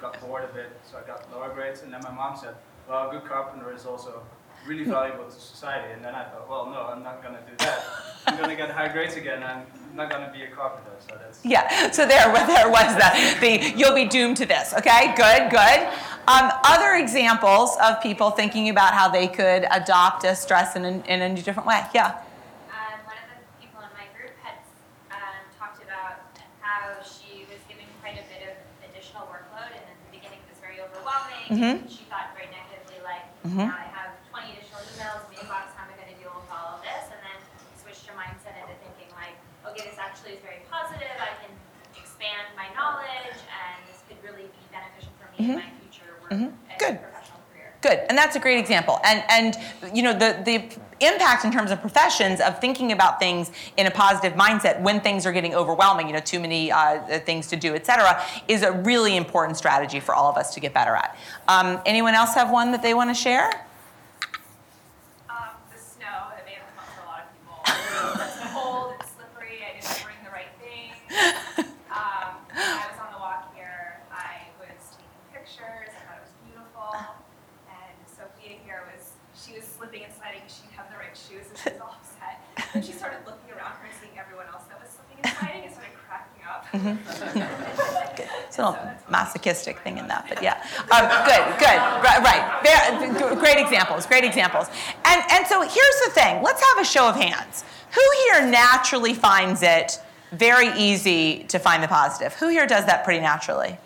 Speaker 5: got bored of it, so I got lower grades, and then my mom said, well, a good carpenter is also really valuable to society. And then I thought, well, no, I'm not going to do that. I'm going to get high grades again. I'm not going to be a carpenter. So that's.
Speaker 2: Yeah, so there, [laughs] there was that. The, you'll be doomed to this. Okay, good, good. Um, other examples of people thinking about how they could adopt a stress in a, in a different way. Yeah.
Speaker 4: Um, one of the people in my group had um, talked about how she was given quite a bit of additional workload, and in the beginning it was very overwhelming.
Speaker 2: Mhm.
Speaker 4: She thought very negatively, like,
Speaker 2: Mhm.
Speaker 4: now I have 20 additional emails, mailbox, how am I going to deal with all of this? And then switched her mindset into thinking, like, okay, this actually is very positive. I can expand my knowledge, and this could really be beneficial for me in
Speaker 2: Mhm.
Speaker 4: my future work
Speaker 2: Mhm.
Speaker 4: and
Speaker 2: Good.
Speaker 4: professional career.
Speaker 2: Good, and that's a great example. And and you know the the impact in terms of professions of thinking about things in a positive mindset when things are getting overwhelming, you know, too many uh, things to do, et cetera, is a really important strategy for all of us to get better at. Um, anyone else have one that they want to share?
Speaker 3: Um, the snow that may have come up for a lot of people. It's cold, it's slippery, I didn't bring the right thing. Um, when I was on the walk here, I was taking pictures, I thought it was beautiful. And Sophia here was, she was slipping and sliding, she didn't have the right shoes and she was all upset. Then she started looking around her and seeing everyone else that was slipping and sliding and started up. [laughs]
Speaker 2: It's a little masochistic thing in that, but yeah. Um, good, good, right, right. Great examples, great examples. And, and so here's the thing let's have a show of hands. Who here naturally finds it very easy to find the positive? Who here does that pretty naturally?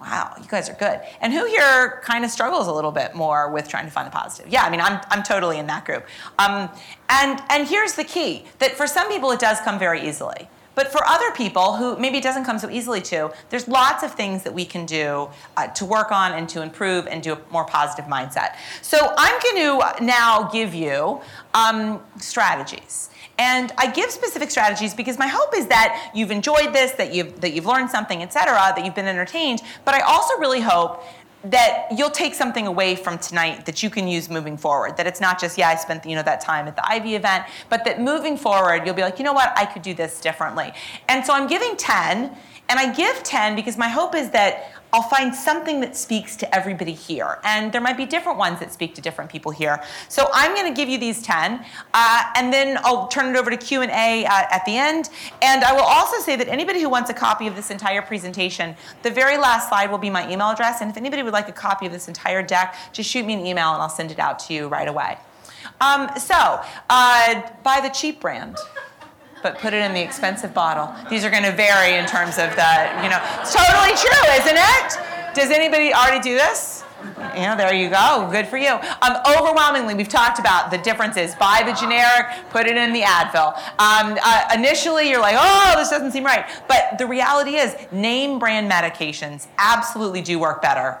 Speaker 2: Wow, you guys are good. And who here kind of struggles a little bit more with trying to find the positive? Yeah, I mean, I'm, I'm totally in that group. Um, and, and here's the key that for some people it does come very easily. But for other people who maybe it doesn't come so easily to, there's lots of things that we can do uh, to work on and to improve and do a more positive mindset. So I'm going to now give you um, strategies. And I give specific strategies because my hope is that you've enjoyed this, that you've that you've learned something, et cetera, that you've been entertained. But I also really hope that you'll take something away from tonight that you can use moving forward. That it's not just, yeah, I spent you know that time at the Ivy event, but that moving forward, you'll be like, you know what, I could do this differently. And so I'm giving 10, and I give 10 because my hope is that I'll find something that speaks to everybody here. And there might be different ones that speak to different people here. So I'm going to give you these 10, uh, and then I'll turn it over to Q&A uh, at the end. And I will also say that anybody who wants a copy of this entire presentation, the very last slide will be my email address. And if anybody would like a copy of this entire deck, just shoot me an email and I'll send it out to you right away. Um, so, uh, buy the cheap brand but put it in the expensive bottle. These are going to vary in terms of the, you know, it's totally true, isn't it? Does anybody already do this? Yeah, there you go. Good for you. Um, overwhelmingly, we've talked about the differences. Buy the generic, put it in the Advil. Um, uh, initially, you're like, oh, this doesn't seem right. But the reality is, name brand medications absolutely do work better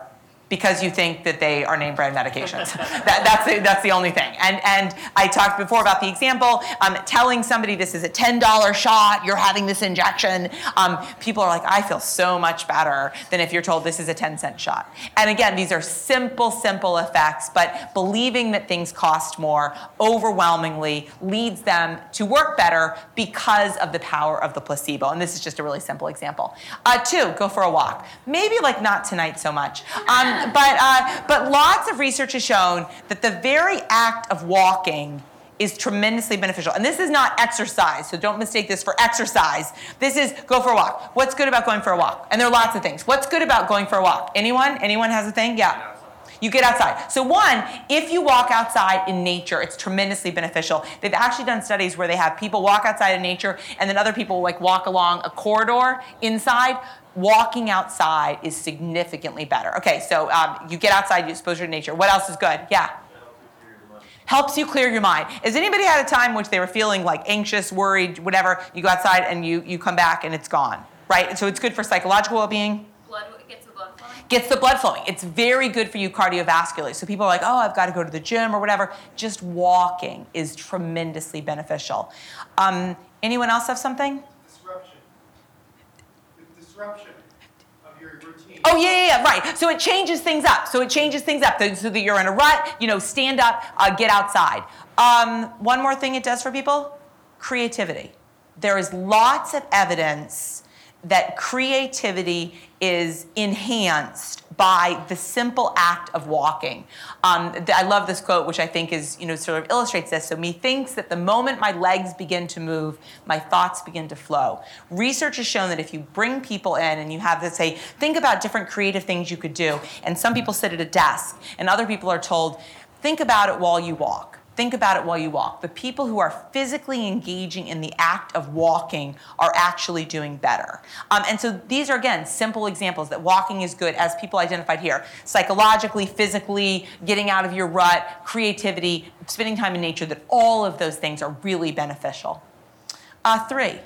Speaker 2: because you think that they are name brand medications. [laughs] that, that's, the, that's the only thing. And, and I talked before about the example, um, telling somebody this is a $10 shot, you're having this injection. Um, people are like, I feel so much better than if you're told this is a 10 cent shot. And again, these are simple, simple effects, but believing that things cost more overwhelmingly leads them to work better because of the power of the placebo. And this is just a really simple example. Uh, two, go for a walk. Maybe like not tonight so much. Um, but, uh, but lots of research has shown that the very act of walking is tremendously beneficial. And this is not exercise, so don't mistake this for exercise. This is go for a walk. What's good about going for a walk? And there are lots of things. What's good about going for a walk? Anyone? Anyone has a thing? Yeah. You get outside. So one, if you walk outside in nature, it's tremendously beneficial. They've actually done studies where they have people walk outside in nature and then other people like walk along a corridor inside. Walking outside is significantly better. Okay, so um, you get outside, you expose to nature. What else is good? Yeah. Helps you clear your mind. Has anybody had a time which they were feeling like anxious, worried, whatever? You go outside and you you come back and it's gone, right? So it's good for psychological well-being
Speaker 4: Blood gets the blood flowing.
Speaker 2: gets the blood flowing. It's very good for you cardiovascularly. So people are like, oh, I've got to go to the gym or whatever. Just walking is tremendously beneficial. Um, anyone else have something?
Speaker 6: Disruption. Of your routine.
Speaker 2: Oh yeah, yeah, right. So it changes things up. So it changes things up so that you're in a rut. You know, stand up, uh, get outside. Um, one more thing it does for people: creativity. There is lots of evidence that creativity is enhanced by the simple act of walking. Um, I love this quote, which I think is, you know, sort of illustrates this. So, methinks that the moment my legs begin to move, my thoughts begin to flow. Research has shown that if you bring people in and you have to say, think about different creative things you could do, and some people sit at a desk, and other people are told, think about it while you walk Think about it while you walk. The people who are physically engaging in the act of walking are actually doing better. Um, and so these are, again, simple examples that walking is good, as people identified here psychologically, physically, getting out of your rut, creativity, spending time in nature, that all of those things are really beneficial. Uh, three,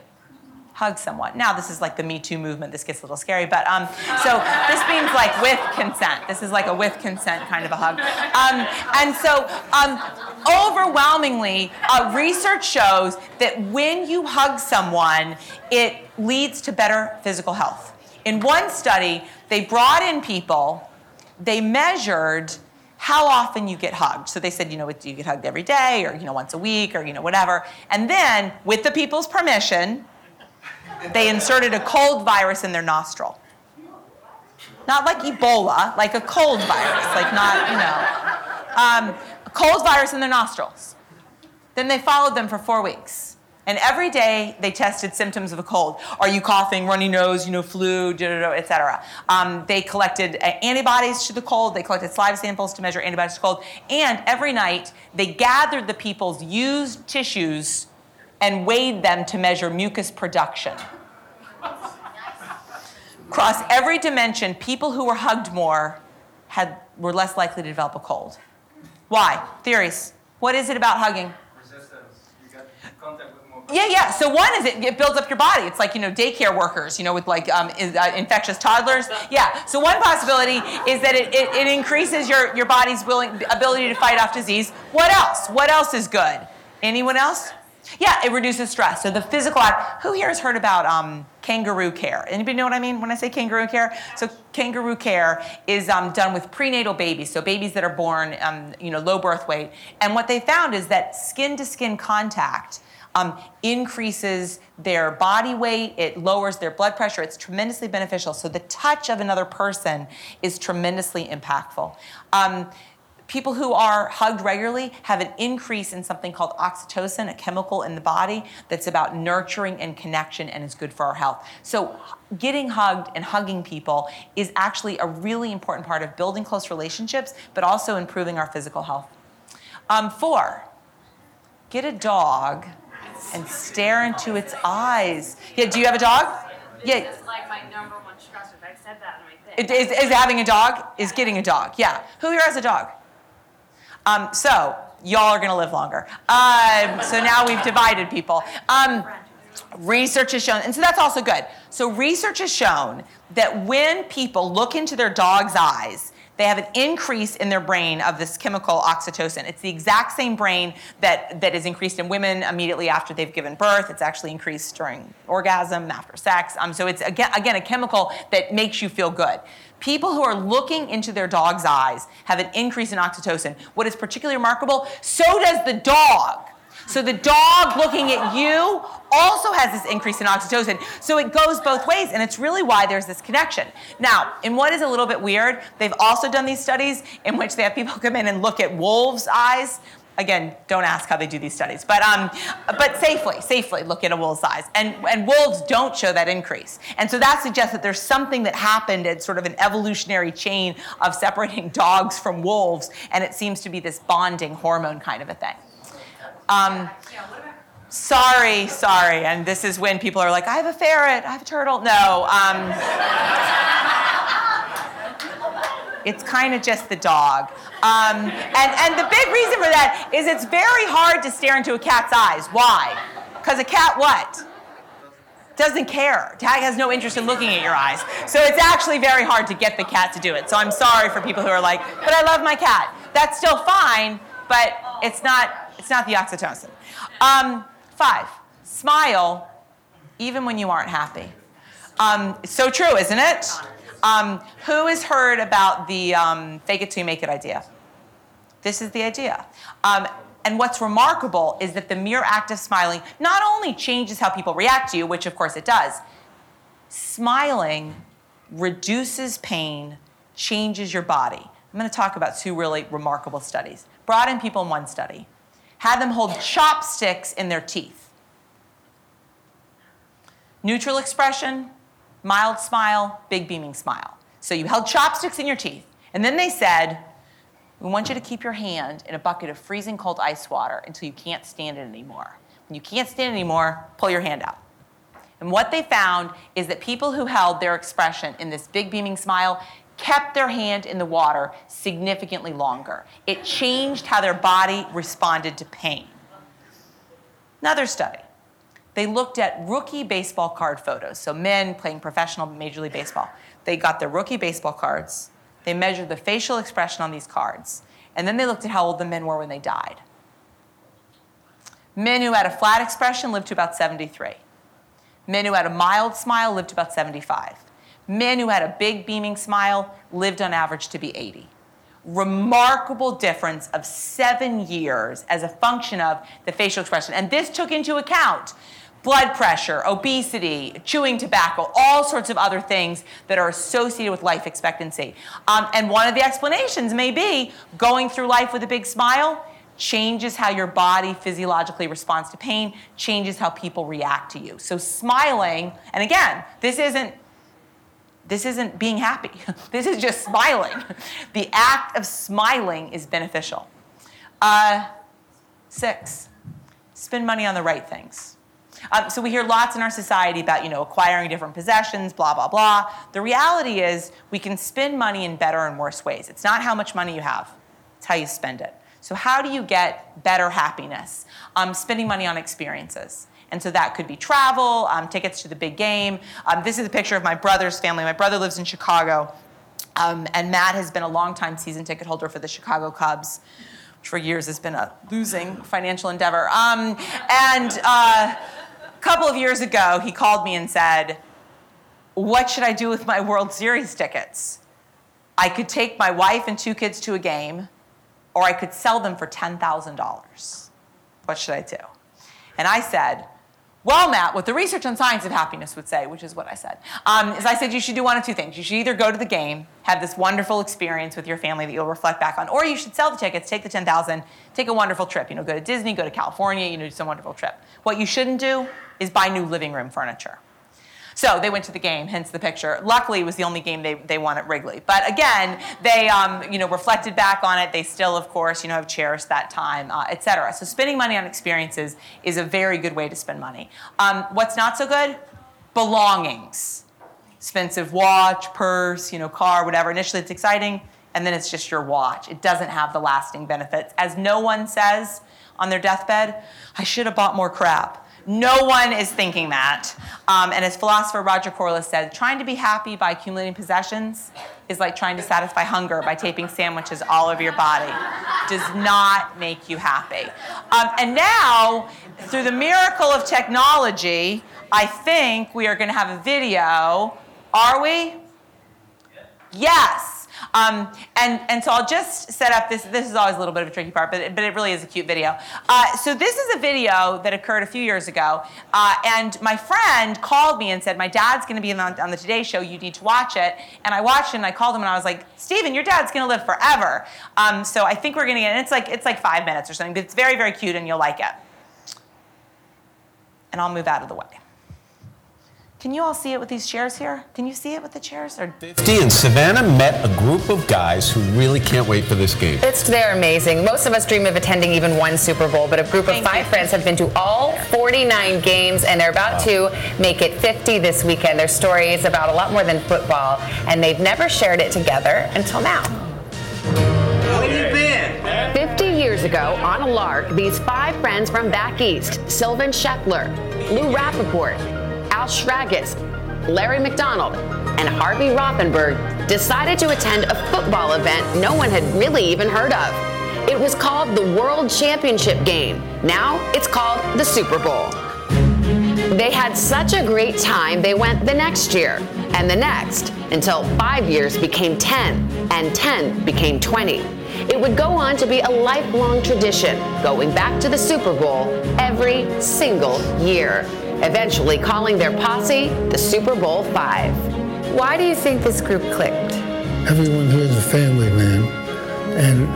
Speaker 2: hug someone. Now, this is like the Me Too movement. This gets a little scary, but um, so this means like with consent. This is like a with consent kind of a hug. Um, and so, um, overwhelmingly, uh, research shows that when you hug someone, it leads to better physical health. In one study, they brought in people, they measured how often you get hugged. So they said, you know, do you get hugged every day or, you know, once a week or, you know, whatever. And then, with the people's permission, they inserted a cold virus in their nostril. Not like Ebola, like a cold virus, like not, you know. Um, a cold virus in their nostrils. Then they followed them for four weeks. And every day they tested symptoms of a cold. Are you coughing, runny nose, you know, flu, etc. Um, they collected uh, antibodies to the cold. They collected saliva samples to measure antibodies to cold. And every night they gathered the people's used tissues and weighed them to measure mucus production. Across every dimension, people who were hugged more had, were less likely to develop a cold. Why? Theories. What is it about hugging?
Speaker 5: Resistance. You get contact with more.
Speaker 2: Yeah, yeah. So one is it, it builds up your body. It's like you know daycare workers, you know, with like um, in, uh, infectious toddlers. Yeah. So one possibility is that it, it, it increases your your body's willing ability to fight off disease. What else? What else is good? Anyone else? Yeah, it reduces stress. So the physical act. Who here has heard about um, kangaroo care? Anybody know what I mean when I say kangaroo care? So kangaroo care is um, done with prenatal babies, so babies that are born, um, you know, low birth weight. And what they found is that skin-to-skin contact. Um, increases their body weight, it lowers their blood pressure, it's tremendously beneficial. So, the touch of another person is tremendously impactful. People who are hugged regularly have an increase in something called oxytocin, a chemical in the body that's about nurturing and connection and is good for our health. So, getting hugged and hugging people is actually a really important part of building close relationships, but also improving our physical health. Um, four, get a dog and stare into its eyes. Yeah, do you have a dog?
Speaker 7: Yeah. This is like my number one stressor. I said that in my thing.
Speaker 2: It is, is having a dog? Is getting a dog? Yeah. Who here has a dog? Um, so, y'all are going to live longer. Um, so now we've divided people. Um, research has shown, and so that's also good. So, research has shown that when people look into their dog's eyes, they have an increase in their brain of this chemical oxytocin. It's the exact same brain that, that is increased in women immediately after they've given birth. It's actually increased during orgasm, after sex. Um, so it's, again, again, a chemical that makes you feel good. People who are looking into their dog's eyes have an increase in oxytocin. What is particularly remarkable, so does the dog. So the dog looking at you also has this increase in oxytocin. So it goes both ways, and it's really why there's this connection. Now, in what is a little bit weird, they've also done these studies in which they have people [laughs] come in and look at wolves' eyes. Again, don't ask how they do these studies, but um, but safely, safely look at a wolf's eyes, and and wolves don't show that increase, and so that suggests that there's something that happened at sort of an evolutionary chain of separating [laughs] dogs from wolves, and it seems to be this bonding hormone kind of a thing. Um, sorry, sorry. And this is when people are like, I have a ferret, I have a turtle. No. Um, it's kind of just the dog. Um, and, and the big reason for that is it's very hard to stare into a cat's eyes. Why? Because a cat what? Doesn't care. Cat has no interest in looking at your eyes. So it's actually very hard to get the cat to do it. So I'm sorry for people who are like, but I love my cat. That's still fine, but it's not it's not the oxytocin. Um, five, smile even when you aren't happy. Um, so true, isn't it? Um, who has heard about the um, fake it till you make it idea? This is the idea. Um, and what's remarkable is that the mere act of smiling not only changes how people react to you, which of course it does, smiling reduces pain, changes your body. I'm going to talk about two really remarkable studies. Brought in people in one study, had them hold chopsticks in their teeth. Neutral expression, mild smile, big beaming smile. So you held chopsticks in your teeth, and then they said, We want you to keep your hand in a bucket of freezing cold ice water until you can't stand it anymore. When you can't stand it anymore, pull your hand out. And what they found is that people who held their expression in this big beaming smile kept their hand in the water significantly longer. It changed how their body responded to pain. Another study. They looked at rookie baseball card photos, so men playing professional Major League Baseball. They got their rookie baseball cards, they measured the facial expression on these cards, and then they looked at how old the men were when they died. Men who had a flat expression lived to about 73. Men who had a mild smile lived to about 75. Men who had a big beaming smile lived on average to be 80. Remarkable difference of seven years as a function of the facial expression. And this took into account blood pressure, obesity, chewing tobacco, all sorts of other things that are associated with life expectancy. Um, and one of the explanations may be going through life with a big smile changes how your body physiologically responds to pain, changes how people react to you. So smiling, and again, this isn't this isn't being happy. [laughs] this is just smiling. the act of smiling is beneficial. Uh, six, spend money on the right things. Um, so we hear lots in our society about you know acquiring different possessions, blah blah blah. The reality is we can spend money in better and worse ways. It's not how much money you have; it's how you spend it. So how do you get better happiness? Um, spending money on experiences. And so that could be travel, um, tickets to the big game. Um, this is a picture of my brother's family. My brother lives in Chicago, um, and Matt has been a longtime season ticket holder for the Chicago Cubs, which for years has been a losing financial endeavor. Um, and uh, couple of years ago, he called me and said, What should I do with my World Series tickets? I could take my wife and two kids to a game, or I could sell them for $10,000. What should I do? And I said, well, Matt, what the research on science of happiness would say, which is what I said, um, is I said you should do one of two things. You should either go to the game, have this wonderful experience with your family that you'll reflect back on, or you should sell the tickets, take the 10,000, take a wonderful trip. You know, go to Disney, go to California, you know, do some wonderful trip. What you shouldn't do is buy new living room furniture. So they went to the game, hence the picture. Luckily, it was the only game they, they won at Wrigley. But again, they um, you know reflected back on it. They still, of course, you know have cherished that time, uh, etc. So spending money on experiences is a very good way to spend money. Um, what's not so good? Belongings, expensive watch, purse, you know, car, whatever. Initially, it's exciting, and then it's just your watch. It doesn't have the lasting benefits. As no one says on their deathbed, I should have bought more crap. No one is thinking that. Um, and as philosopher Roger Corliss said, trying to be happy by accumulating possessions is like trying to satisfy hunger by taping sandwiches all over your body. Does not make you happy. Um, and now, through the miracle of technology, I think we are going to have a video. Are we? Yes. Um, and, and so I'll just set up this. This is always a little bit of a tricky part, but it, but it really is a cute video. Uh, so this is a video that occurred a few years ago. Uh, and my friend called me and said, My dad's going to be on, on the Today Show. You need to watch it. And I watched it and I called him and I was like, Steven, your dad's going to live forever. Um, so I think we're going to get, and it's like, it's like five minutes or something, but it's very, very cute and you'll like it. And I'll move out of the way. Can you all see it with these chairs here? Can you see it with the chairs? Or
Speaker 8: 50 and Savannah met a group of guys who really can't wait for this game.
Speaker 9: It's they're amazing. Most of us dream of attending even one Super Bowl, but a group of
Speaker 2: Thank
Speaker 9: five
Speaker 2: you.
Speaker 9: friends have been to all 49 games, and they're about to make it 50 this weekend. Their story is about a lot more than football, and they've never shared it together until now.
Speaker 6: Where you been?
Speaker 9: 50 years ago, on a lark, these five friends from back east Sylvan Scheffler, Lou Rappaport, Al Schragus, Larry McDonald, and Harvey Rothenberg decided to attend a football event no one had really even heard of. It was called the World Championship Game. Now it's called the Super Bowl. They had such a great time, they went the next year and the next until five years became 10 and 10 became 20. It would go on to be a lifelong tradition, going back to the Super Bowl every single year. Eventually calling their posse the Super Bowl Five.
Speaker 10: Why do you think this group clicked?
Speaker 11: Everyone here is a family man. And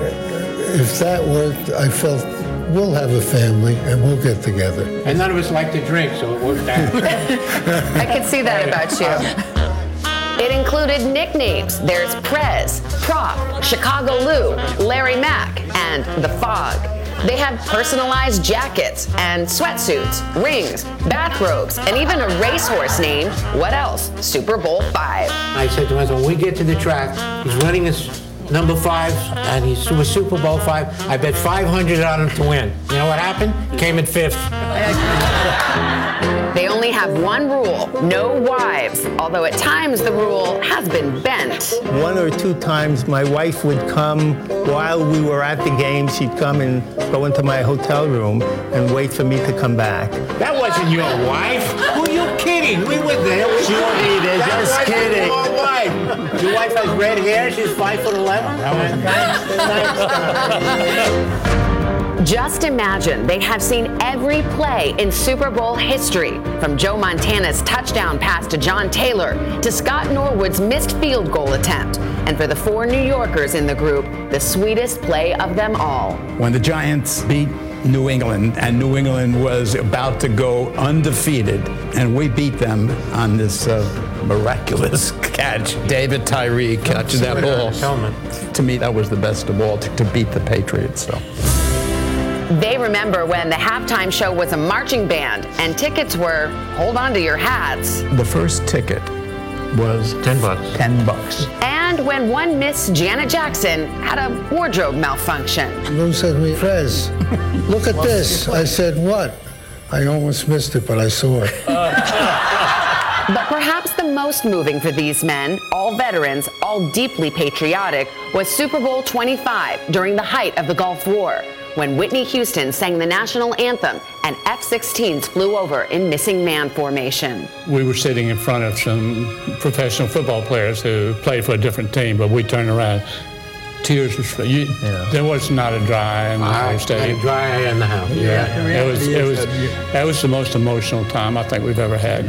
Speaker 11: if that worked, I felt we'll have a family and we'll get together.
Speaker 6: And none of us like to drink, so it worked out. [laughs]
Speaker 10: I could see that about you.
Speaker 9: It included nicknames. There's Prez, Prof, Chicago Lou, Larry Mack, and The Fog. They have personalized jackets and sweatsuits, rings, bathrobes, and even a racehorse named, what else? Super Bowl 5.
Speaker 6: I said to myself, when we get to the track, he's running his number five, and he's was Super Bowl five. I bet 500 on him to win. You know what happened? Came in fifth. [laughs]
Speaker 9: They only have one rule no wives, although at times the rule has been bent.
Speaker 12: One or two times my wife would come while we were at the game. She'd come and go into my hotel room and wait for me to come back.
Speaker 6: That wasn't your wife. Who are you kidding? We were there. We
Speaker 12: Cheerleader,
Speaker 6: That
Speaker 12: just
Speaker 6: wasn't
Speaker 12: kidding.
Speaker 6: Your wife. Your wife has red hair. She's five foot eleven. [laughs]
Speaker 9: Just imagine they have seen every play in Super Bowl history, from Joe Montana's touchdown pass to John Taylor to Scott Norwood's missed field goal attempt. And for the four New Yorkers in the group, the sweetest play of them all.
Speaker 13: when the Giants beat New England, and New England was about to go undefeated, and we beat them on this uh, miraculous [laughs] catch. David Tyree catching that ball. To me, that was the best of all to, to beat the Patriots. So.
Speaker 9: They remember when the halftime show was a marching band and tickets were hold on to your hats.
Speaker 13: The first ticket was ten bucks. Ten bucks.
Speaker 9: And when one Miss Janet Jackson had a wardrobe malfunction.
Speaker 11: Lou said to me, Prez, look at this. I said, what? I almost missed it, but I saw it. [laughs]
Speaker 9: But perhaps the most moving for these men, all veterans, all deeply patriotic, was Super Bowl 25 during the height of the Gulf War, when Whitney Houston sang the national anthem and F 16s flew over in missing man formation.
Speaker 14: We were sitting in front of some professional football players who played for a different team, but we turned around. Tears were you, There was not a dry in the
Speaker 6: I
Speaker 14: whole stadium.
Speaker 6: a dry eye in the house.
Speaker 14: Yeah,
Speaker 6: Yeah.
Speaker 14: it was. It was. That was the most emotional time I think we've ever had.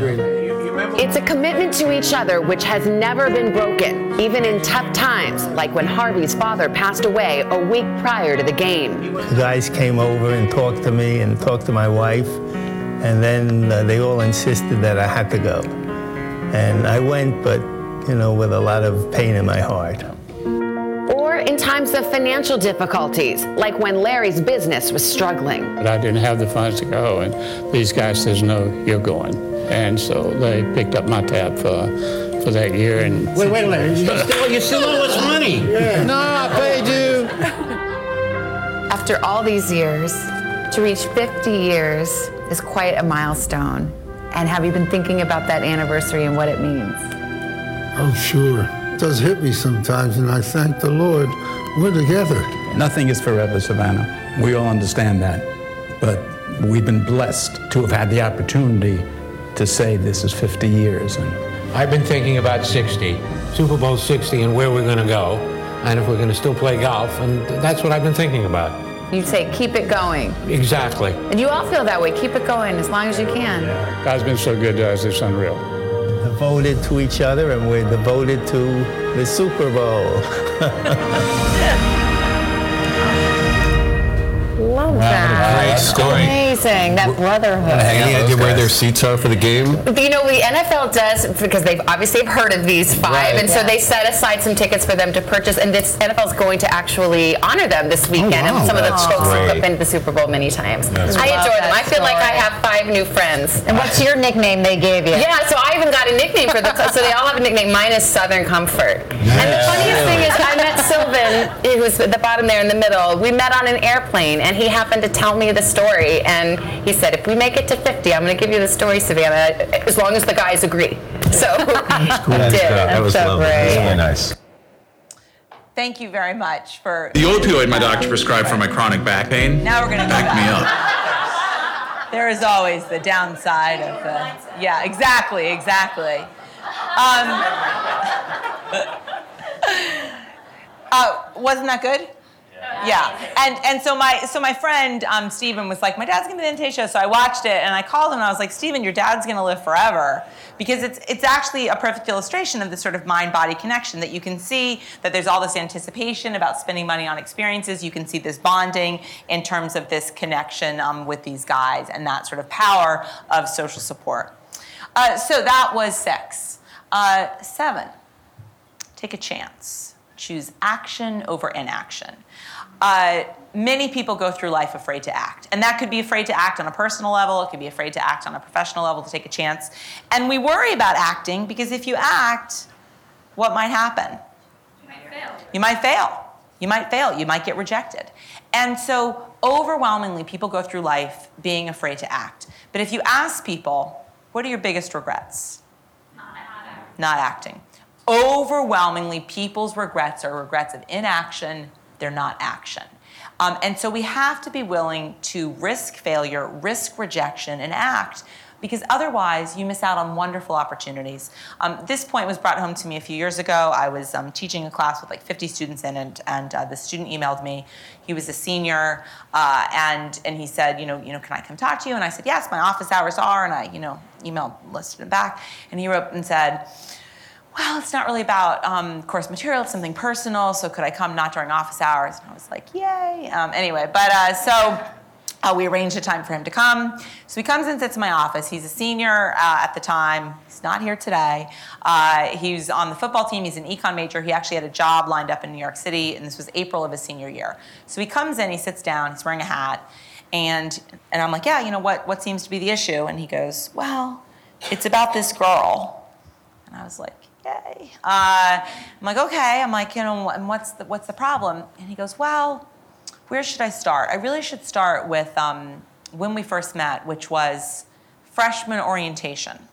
Speaker 9: It's a commitment to each other which has never been broken, even in tough times, like when Harvey's father passed away a week prior to the game.
Speaker 12: The guys came over and talked to me and talked to my wife, and then uh, they all insisted that I had to go. And I went, but, you know, with a lot of pain in my heart.
Speaker 9: Or in times of financial difficulties, like when Larry's business was struggling.
Speaker 14: But I didn't have the funds to go, and these guys says, "No, you're going." And so they picked up my tab for for that year. And
Speaker 6: Wait, wait a minute. You still, you still owe us money. [laughs] Yeah.
Speaker 14: No, I paid you.
Speaker 10: After all these years, to reach 50 years is quite a milestone. And have you been thinking about that anniversary and what it means?
Speaker 11: Oh, sure. It does hit me sometimes, and I thank the Lord we're together.
Speaker 13: Nothing is forever, Savannah. We all understand that. But we've been blessed to have had the opportunity to say this is 50 years. And
Speaker 6: I've been thinking about 60, Super Bowl 60, and where we're going to go, and if we're going to still play golf, and that's what I've been thinking about.
Speaker 10: You'd say, keep it going.
Speaker 6: Exactly.
Speaker 10: And you all feel that way. Keep it going as long as you can.
Speaker 14: God's been so good to us; it's unreal.
Speaker 12: Devoted to each other, and we're devoted to the Super Bowl. [laughs]
Speaker 10: Love
Speaker 8: Wow,
Speaker 10: that.
Speaker 8: what a great story.
Speaker 10: Amazing. That brotherhood.
Speaker 8: Any idea where their seats are for the game?
Speaker 10: You know, the NFL does because they've obviously have heard of these five,
Speaker 8: Right.
Speaker 10: and so they set aside some tickets for them to purchase. And this NFL is going to actually honor them this oh, weekend.
Speaker 8: wow.
Speaker 10: and some of the
Speaker 8: That's
Speaker 10: folks have been to the Super Bowl many times.
Speaker 8: That's
Speaker 10: I
Speaker 8: great.
Speaker 10: enjoy
Speaker 8: Love
Speaker 10: them. I
Speaker 8: that
Speaker 10: feel like I have five new friends.
Speaker 15: And what's your nickname they gave you?
Speaker 10: Yeah, so I even got a nickname for them. [laughs] So they all have a nickname. Mine is Southern Comfort. And the funniest thing is, I met [laughs] Sylvan, who's at the bottom there in the middle. We met on an airplane, and he happened to tell me the story. And he said, if we make it to 50, I'm going to give you the story, Savannah, as long as the guys agree. So [laughs] I did. [laughs]
Speaker 8: That was lovely. That was really nice.
Speaker 2: Thank you very much for.
Speaker 16: The opioid my doctor prescribed for my chronic back pain
Speaker 2: Now we're gonna
Speaker 16: back me up. [laughs]
Speaker 2: There is always the downside of the. Yeah, exactly, exactly. Um, uh, wasn't that good? Yeah, and and so my so my friend um, Stephen was like, my dad's gonna be in the Show, so I watched it and I called him and I was like, Stephen, your dad's gonna live forever because it's it's actually a perfect illustration of the sort of mind body connection that you can see that there's all this anticipation about spending money on experiences. You can see this bonding in terms of this connection um, with these guys and that sort of power of social support. Uh, so that was six. Uh, seven. Take a chance. Choose action over inaction. Uh, many people go through life afraid to act. And that could be afraid to act on a personal level, it could be afraid to act on a professional level to take a chance. And we worry about acting because if you act, what might happen?
Speaker 3: You might fail.
Speaker 2: You might fail. You might fail. You might get rejected. And so, overwhelmingly, people go through life being afraid to act. But if you ask people, what are your biggest regrets? Not acting. Overwhelmingly, people's regrets are regrets of inaction, they're not action. Um, and so we have to be willing to risk failure, risk rejection, and act because otherwise you miss out on wonderful opportunities. Um, this point was brought home to me a few years ago. I was um, teaching a class with like 50 students in, and, and uh, the student emailed me. He was a senior, uh, and and he said, you know, you know, can I come talk to you? And I said, yes, my office hours are, and I, you know, emailed listed him back, and he wrote and said. Well, it's not really about um, course material. It's something personal. So could I come not during office hours? And I was like, yay. Um, anyway, but uh, so uh, we arranged a time for him to come. So he comes and sits in my office. He's a senior uh, at the time. He's not here today. Uh, he's on the football team. He's an econ major. He actually had a job lined up in New York City, and this was April of his senior year. So he comes in, he sits down, he's wearing a hat, and and I'm like, yeah, you know what? What seems to be the issue? And he goes, well, it's about this girl. And I was like, yay. Uh, I'm like, okay. I'm like, you know, and what's the, what's the problem? And he goes, well, where should I start? I really should start with um, when we first met, which was freshman orientation.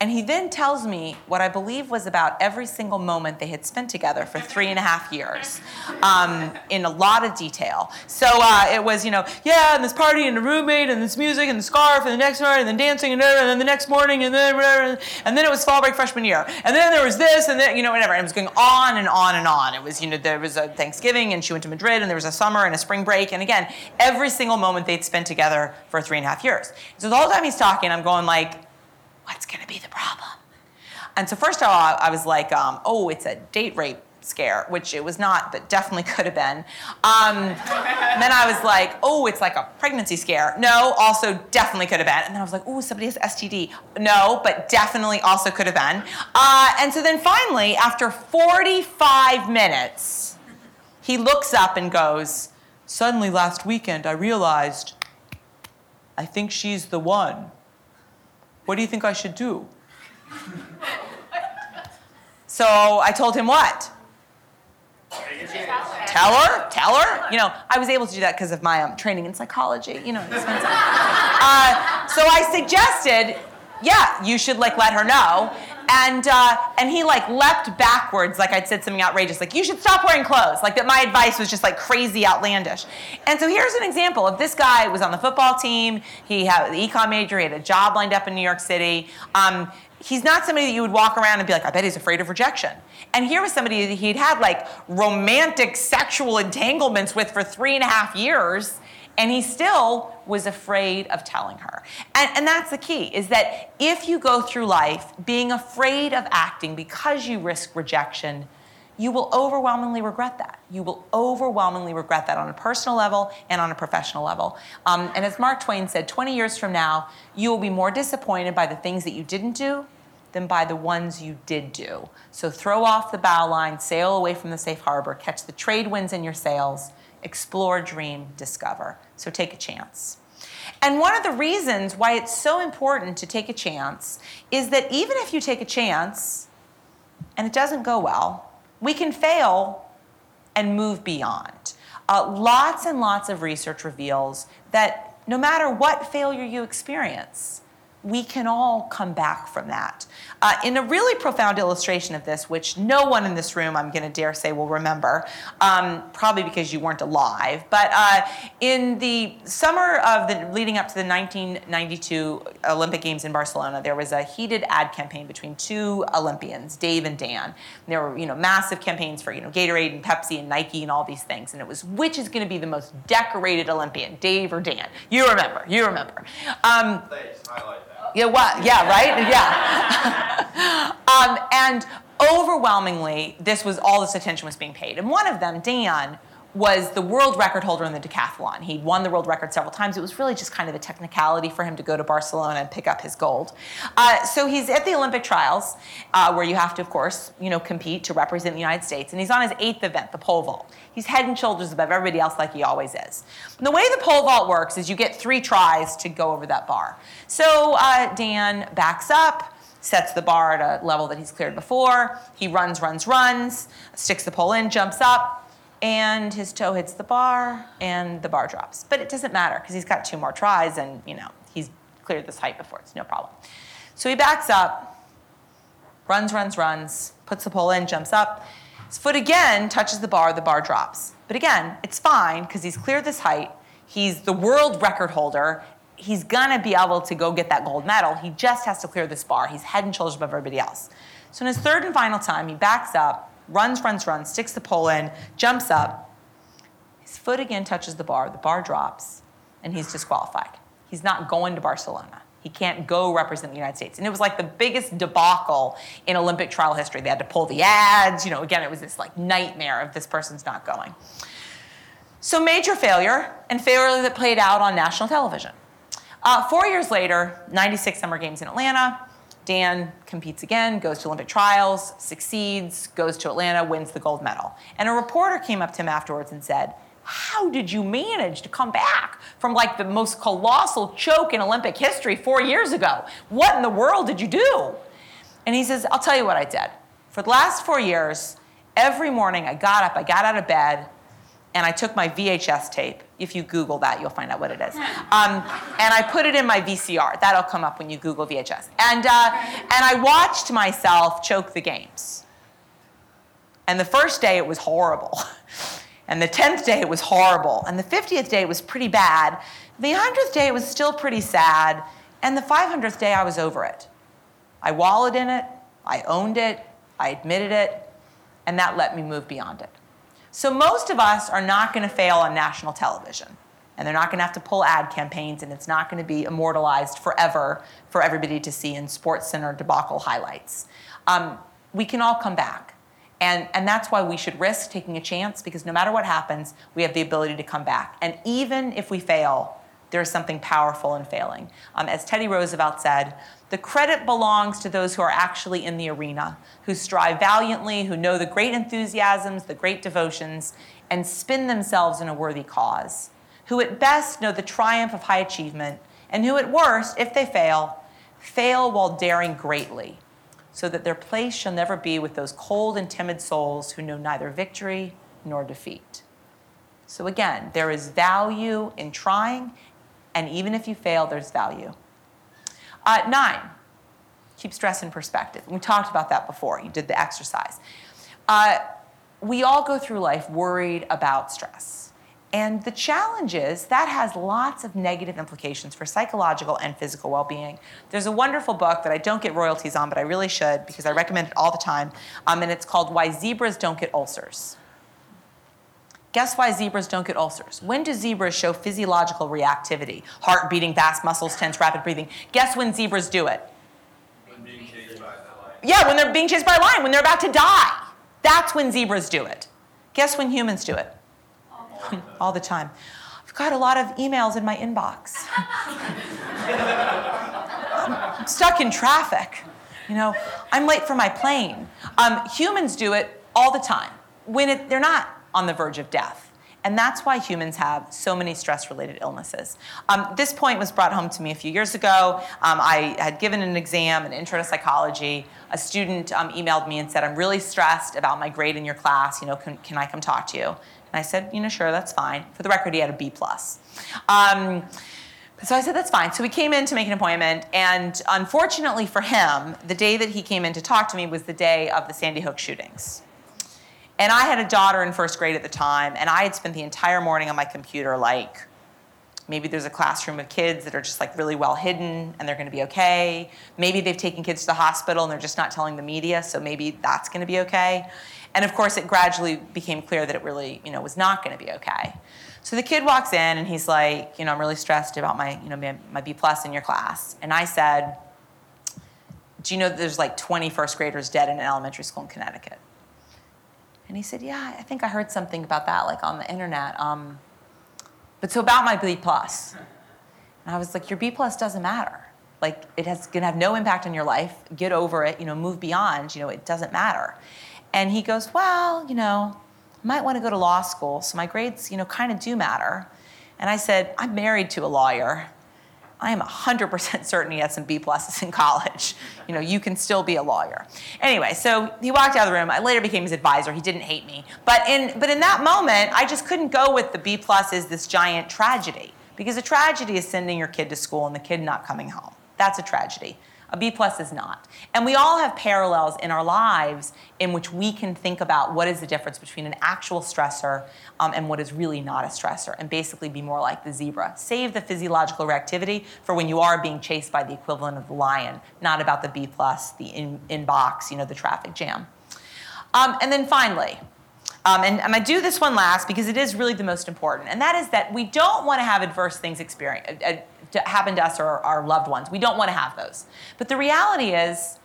Speaker 2: And he then tells me what I believe was about every single moment they had spent together for three and a half years um, in a lot of detail. So uh, it was, you know, yeah, and this party and the roommate and this music and the scarf and the next night and then dancing and, and then the next morning and then. And then it was fall break freshman year. And then there was this and then, you know, whatever. And it was going on and on and on. It was, you know, there was a Thanksgiving and she went to Madrid and there was a summer and a spring break. And again, every single moment they'd spent together for three and a half years. So the whole time he's talking, I'm going like, what's going to be the problem? And so first of all, I was like, um, oh, it's a date rape scare, which it was not, but definitely could have been. Um, then I was like, oh, it's like a pregnancy scare. No, also definitely could have been. And then I was like, oh, somebody has STD. No, but definitely also could have been. Uh, and so then finally, after 45 minutes, he looks up and goes, suddenly last weekend I realized I think she's the one. What do you think I should do? so I told him what? Tell her, tell her. You know, I was able to do that because of my um, training in psychology. You know, uh, so I suggested, yeah, you should like let her know. And uh, and he like leapt backwards, like I'd said something outrageous, like you should stop wearing clothes, like that. My advice was just like crazy, outlandish. And so here's an example of this guy was on the football team. He had the econ major. He had a job lined up in New York City. Um, he's not somebody that you would walk around and be like, I bet he's afraid of rejection. And here was somebody that he'd had like romantic sexual entanglements with for three and a half years, and he still was afraid of telling her. And, and that's the key is that if you go through life being afraid of acting because you risk rejection, you will overwhelmingly regret that. You will overwhelmingly regret that on a personal level and on a professional level. Um, and as Mark Twain said, 20 years from now, you will be more disappointed by the things that you didn't do than by the ones you did do. So throw off the bow line, sail away from the safe harbor, catch the trade winds in your sails, explore, dream, discover. So take a chance. And one of the reasons why it's so important to take a chance is that even if you take a chance and it doesn't go well, we can fail and move beyond. Uh, lots and lots of research reveals that no matter what failure you experience, we can all come back from that. Uh, in a really profound illustration of this, which no one in this room, I'm going to dare say, will remember, um, probably because you weren't alive, but uh, in the summer of the leading up to the 1992 Olympic Games in Barcelona, there was a heated ad campaign between two Olympians, Dave and Dan. And there were, you know, massive campaigns for, you know, Gatorade and Pepsi and Nike and all these things. And it was which is going to be the most decorated Olympian, Dave or Dan? You remember? You remember? Um, yeah, what? Yeah, right? Yeah. [laughs] um, and overwhelmingly, this was all this attention was being paid. And one of them, Dan, was the world record holder in the decathlon. He'd won the world record several times. It was really just kind of a technicality for him to go to Barcelona and pick up his gold. Uh, so he's at the Olympic trials, uh, where you have to, of course, you know, compete to represent the United States. And he's on his eighth event, the pole vault. He's head and shoulders above everybody else, like he always is. And the way the pole vault works is you get three tries to go over that bar. So uh, Dan backs up sets the bar at a level that he's cleared before. He runs, runs, runs, sticks the pole in, jumps up, and his toe hits the bar and the bar drops. But it doesn't matter because he's got two more tries and you know he's cleared this height before. It's no problem. So he backs up, runs, runs, runs, puts the pole in, jumps up. His foot again touches the bar, the bar drops. But again, it's fine because he's cleared this height. He's the world record holder. He's gonna be able to go get that gold medal. He just has to clear this bar. He's head and shoulders above everybody else. So in his third and final time, he backs up, runs, runs, runs, sticks the pole in, jumps up. His foot again touches the bar, the bar drops, and he's disqualified. He's not going to Barcelona. He can't go represent the United States. And it was like the biggest debacle in Olympic trial history. They had to pull the ads. You know, again, it was this like nightmare of this person's not going. So major failure, and failure that played out on national television. Uh, four years later, 96 Summer Games in Atlanta, Dan competes again, goes to Olympic trials, succeeds, goes to Atlanta, wins the gold medal. And a reporter came up to him afterwards and said, How did you manage to come back from like the most colossal choke in Olympic history four years ago? What in the world did you do? And he says, I'll tell you what I did. For the last four years, every morning I got up, I got out of bed, and I took my VHS tape. If you Google that, you'll find out what it is. Um, and I put it in my VCR. That'll come up when you Google VHS. And, uh, and I watched myself choke the games. And the first day it was horrible. [laughs] And the 10th day it was horrible. And the 50th day it was pretty bad. The 100th day it was still pretty sad. And the 500th day I was over it. I wallowed in it, I owned it, I admitted it, and that let me move beyond it. So most of us are not going to fail on national television. And they're not going to have to pull ad campaigns, and it's not going to be immortalized forever for everybody to see in SportsCenter debacle highlights. Um, we can all come back. And, and that's why we should risk taking a chance because no matter what happens, we have the ability to come back. And even if we fail, there's something powerful in failing. Um, as Teddy Roosevelt said, the credit belongs to those who are actually in the arena, who strive valiantly, who know the great enthusiasms, the great devotions, and spin themselves in a worthy cause, who at best know the triumph of high achievement, and who at worst, if they fail, fail while daring greatly, so that their place shall never be with those cold and timid souls who know neither victory nor defeat. So again, there is value in trying, and even if you fail, there's value. Uh, nine, keep stress in perspective. We talked about that before. You did the exercise. Uh, we all go through life worried about stress. And the challenge is that has lots of negative implications for psychological and physical well being. There's a wonderful book that I don't get royalties on, but I really should because I recommend it all the time. Um, and it's called Why Zebras Don't Get Ulcers. Guess why zebras don't get ulcers? When do zebras show physiological reactivity? Heart beating, fast muscles, tense, rapid breathing. Guess when zebras do it? When being chased by a Yeah, when they're being chased by a lion, when they're about to die. That's when zebras do it. Guess when humans do it? All the time. I've got a lot of emails in my inbox. I'm stuck in traffic. You know, I'm late for my plane. Um, humans do it all the time when it, they're not on the verge of death. And that's why humans have so many stress related illnesses. Um, this point was brought home to me a few years ago. Um, I had given an exam, an intro to psychology. A student um, emailed me and said, I'm really stressed about my grade in your class. You know, can, can I come talk to you? And I said, you know, sure, that's fine. For the record, he had a B plus. Um, So I said, that's fine. So we came in to make an appointment, and unfortunately for him, the day that he came in to talk to me was the day of the Sandy Hook shootings. And I had a daughter in first grade at the time, and I had spent the entire morning on my computer, like, maybe there's a classroom of kids that are just like really well hidden and they're going to be okay. Maybe they've taken kids to the hospital and they're just not telling the media, so maybe that's going to be okay. And of course, it gradually became clear that it really, you know, was not going to be okay. So the kid walks in and he's like, you know, I'm really stressed about my, you know, my, my B plus in your class. And I said, do you know that there's like 20 first graders dead in an elementary school in Connecticut? And he said, yeah, I think I heard something about that, like on the internet. Um, but so about my B plus. And I was like, your B plus doesn't matter. Like it has gonna have no impact on your life. Get over it, you know, move beyond, you know, it doesn't matter. And he goes, Well, you know, I might want to go to law school, so my grades, you know, kind of do matter. And I said, I'm married to a lawyer. I am 100% [laughs] certain he had some B pluses in college. You know, you can still be a lawyer. Anyway, so he walked out of the room. I later became his advisor. He didn't hate me. But in, but in that moment, I just couldn't go with the B plus is this giant tragedy. Because a tragedy is sending your kid to school and the kid not coming home. That's a tragedy. A B plus is not. And we all have parallels in our lives in which we can think about what is the difference between an actual stressor um, and what is really not a stressor, and basically be more like the zebra. Save the physiological reactivity for when you are being chased by the equivalent of the lion, not about the B plus, the in, you know, the traffic jam. Um, and then finally, um, and I'm going to do this one last because it is really the most important, and that is that we don't want to have adverse things experience, to happen to us or our loved ones. We don't want to have those. But the reality is,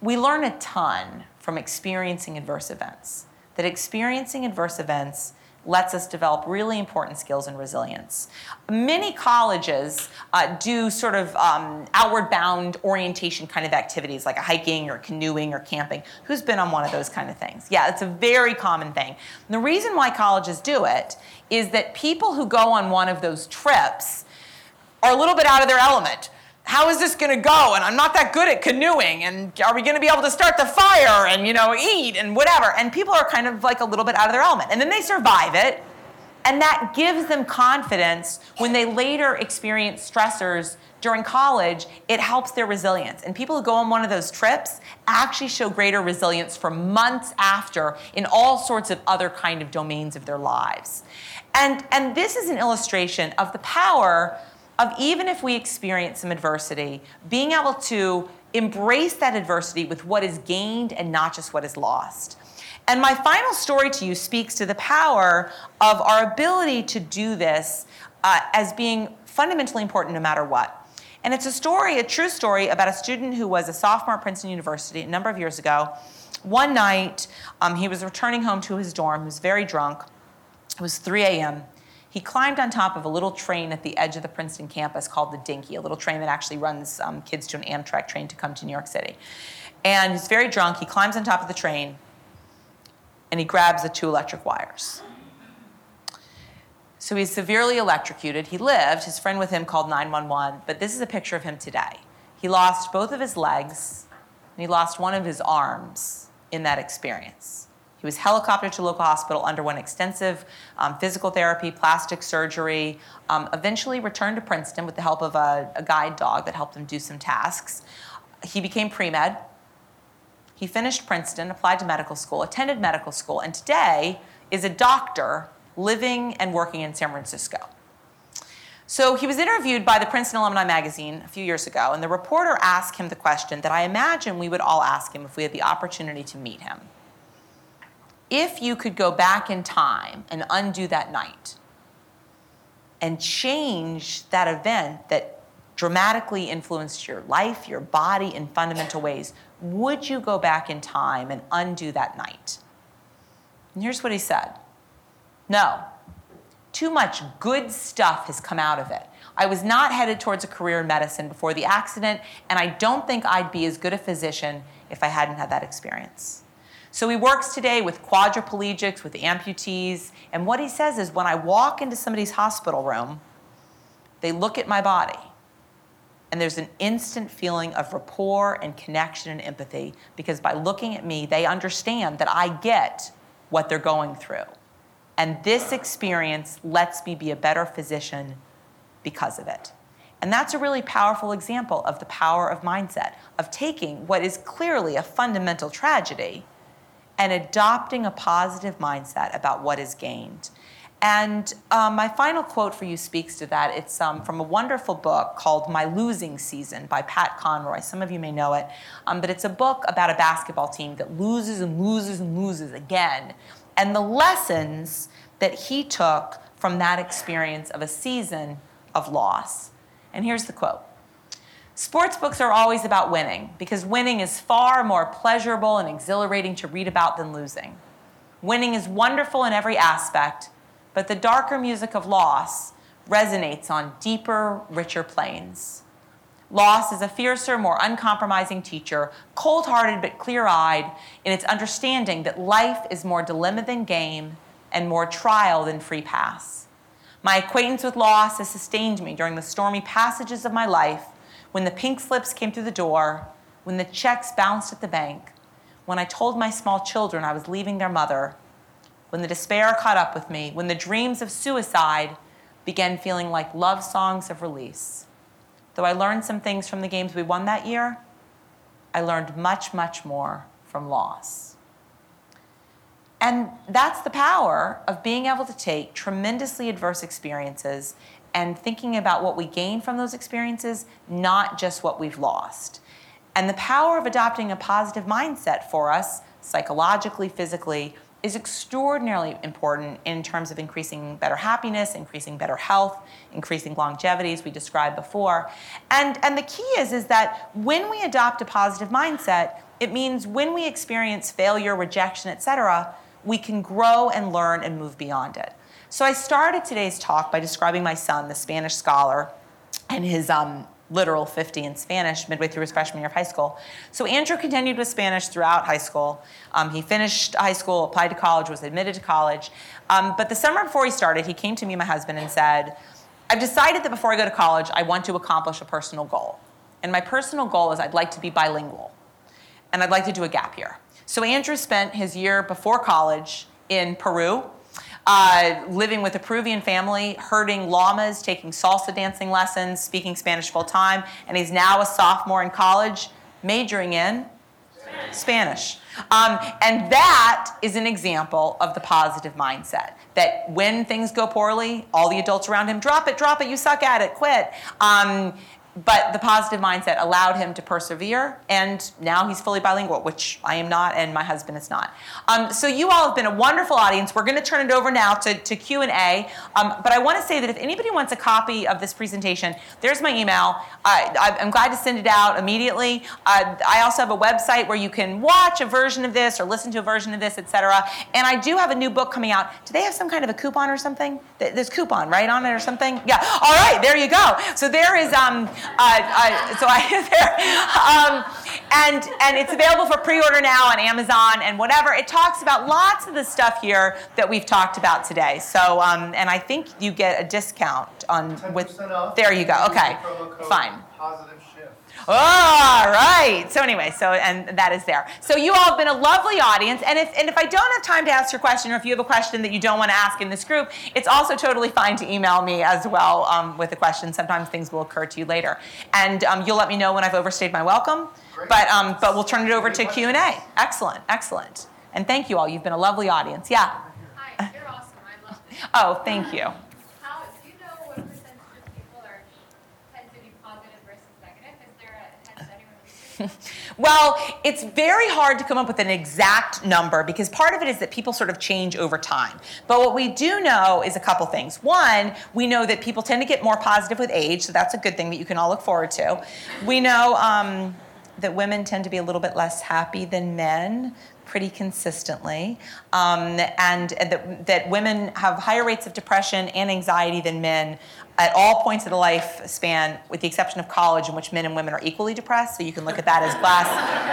Speaker 2: we learn a ton from experiencing adverse events. That experiencing adverse events lets us develop really important skills and resilience. Many colleges uh, do sort of um, outward bound orientation kind of activities like a hiking or canoeing or camping. Who's been on one of those kind of things? Yeah, it's a very common thing. And the reason why colleges do it is that people who go on one of those trips are a little bit out of their element. How is this going to go? And I'm not that good at canoeing. And are we going to be able to start the fire and, you know, eat and whatever? And people are kind of like a little bit out of their element. And then they survive it. And that gives them confidence when they later experience stressors during college, it helps their resilience. And people who go on one of those trips actually show greater resilience for months after in all sorts of other kind of domains of their lives. And, and this is an illustration of the power of even if we experience some adversity, being able to embrace that adversity with what is gained and not just what is lost. And my final story to you speaks to the power of our ability to do this uh, as being fundamentally important no matter what. And it's a story, a true story, about a student who was a sophomore at Princeton University a number of years ago. One night, um, he was returning home to his dorm. He was very drunk. It was 3 a.m. He climbed on top of a little train at the edge of the Princeton campus called the Dinky, a little train that actually runs um, kids to an Amtrak train to come to New York City. And he's very drunk. He climbs on top of the train and he grabs the two electric wires. So he's severely electrocuted. He lived. His friend with him called 911, but this is a picture of him today. He lost both of his legs and he lost one of his arms in that experience. He was helicoptered to local hospital, underwent extensive um, physical therapy, plastic surgery, um, eventually returned to Princeton with the help of a, a guide dog that helped him do some tasks. He became pre med. He finished Princeton, applied to medical school, attended medical school, and today is a doctor living and working in San Francisco. So he was interviewed by the Princeton Alumni Magazine a few years ago, and the reporter asked him the question that I imagine we would all ask him if we had the opportunity to meet him if you could go back in time and undo that night and change that event that dramatically influenced your life, your body in fundamental ways, would you go back in time and undo that night? And here's what he said No. Too much good stuff has come out of it. I was not headed towards a career in medicine before the accident, and I don't think I'd be as good a physician if I hadn't had that experience. So he works today with quadriplegics, with amputees, and what he says is when I walk into somebody's hospital room, they look at my body, and there's an instant feeling of rapport and connection and empathy because by looking at me, they understand that I get what they're going through. And this experience lets me be a better physician because of it. And that's a really powerful example of the power of mindset, of taking what is clearly a fundamental tragedy and adopting a positive mindset about what is gained. And um, my final quote for you speaks to that. It's um, from a wonderful book called My Losing Season by Pat Conroy. Some of you may know it, um, but it's a book about a basketball team that loses and loses and loses again. And the lessons that he took from that experience of a season of loss. And here's the quote Sports books are always about winning because winning is far more pleasurable and exhilarating to read about than losing. Winning is wonderful in every aspect, but the darker music of loss resonates on deeper, richer planes. Loss is a fiercer, more uncompromising teacher, cold hearted but clear eyed in its understanding that life is more dilemma than game and more trial than free pass. My acquaintance with loss has sustained me during the stormy passages of my life when the pink slips came through the door, when the checks bounced at the bank, when I told my small children I was leaving their mother, when the despair caught up with me, when the dreams of suicide began feeling like love songs of release. Though I learned some things from the games we won that year, I learned much, much more from loss. And that's the power of being able to take tremendously adverse experiences and thinking about what we gain from those experiences, not just what we've lost. And the power of adopting a positive mindset for us, psychologically, physically, is extraordinarily important in terms of increasing better happiness, increasing better health, increasing longevity, as we described before. And, and the key is, is that when we adopt a positive mindset, it means when we experience failure, rejection, etc., we can grow and learn and move beyond it. So I started today's talk by describing my son, the Spanish scholar, and his um, literal 50 in Spanish midway through his freshman year of high school. So Andrew continued with Spanish throughout high school. Um, he finished high school, applied to college, was admitted to college. Um, but the summer before he started, he came to me, my husband, and said, I've decided that before I go to college, I want to accomplish a personal goal. And my personal goal is I'd like to be bilingual. And I'd like to do a gap year. So Andrew spent his year before college in Peru uh, living with a Peruvian family, herding llamas, taking salsa dancing lessons, speaking Spanish full time, and he's now a sophomore in college, majoring in Spanish. Um, and that is an example of the positive mindset. That when things go poorly, all the adults around him drop it, drop it, you suck at it, quit. Um, but the positive mindset allowed him to persevere, and now he's fully bilingual, which I am not, and my husband is not. Um, so you all have been a wonderful audience. We're going to turn it over now to, to Q and A. Um, but I want to say that if anybody wants a copy of this presentation, there's my email. I, am glad to send it out immediately. Uh, I also have a website where you can watch a version of this or listen to a version of this, etc. And I do have a new book coming out. Do they have some kind of a coupon or something? There's coupon right on it or something. Yeah. All right. There you go. So there is. Um, uh, so I [laughs] there, um, and and it's available for pre-order now on Amazon and whatever. It talks about lots of the stuff here that we've talked about today. So um, and I think you get a discount on with. There you go. Okay, fine.
Speaker 17: Positive.
Speaker 2: All right. So anyway, so and that is there. So you all have been a lovely audience, and if and if I don't have time to ask your question, or if you have a question that you don't want to ask in this group, it's also totally fine to email me as well um, with a question. Sometimes things will occur to you later, and um, you'll let me know when I've overstayed my welcome.
Speaker 17: Great.
Speaker 2: But um, but we'll turn it over to Q and A. Excellent, excellent, and thank you all. You've been a lovely audience. Yeah.
Speaker 3: Hi, you're awesome. I love this. [laughs]
Speaker 2: Oh, thank you.
Speaker 3: How do you know what percentage of people are tend to be positive versus negative? Is there a head study with research? [laughs]
Speaker 2: Well, it's very hard to come up with an exact number because part of it is that people sort of change over time. But what we do know is a couple things. One, we know that people tend to get more positive with age, so that's a good thing that you can all look forward to. We know um, that women tend to be a little bit less happy than men pretty consistently, um, and, and that, that women have higher rates of depression and anxiety than men at all points of the lifespan, with the exception of college, in which men and women are equally depressed. So you can look at that as glass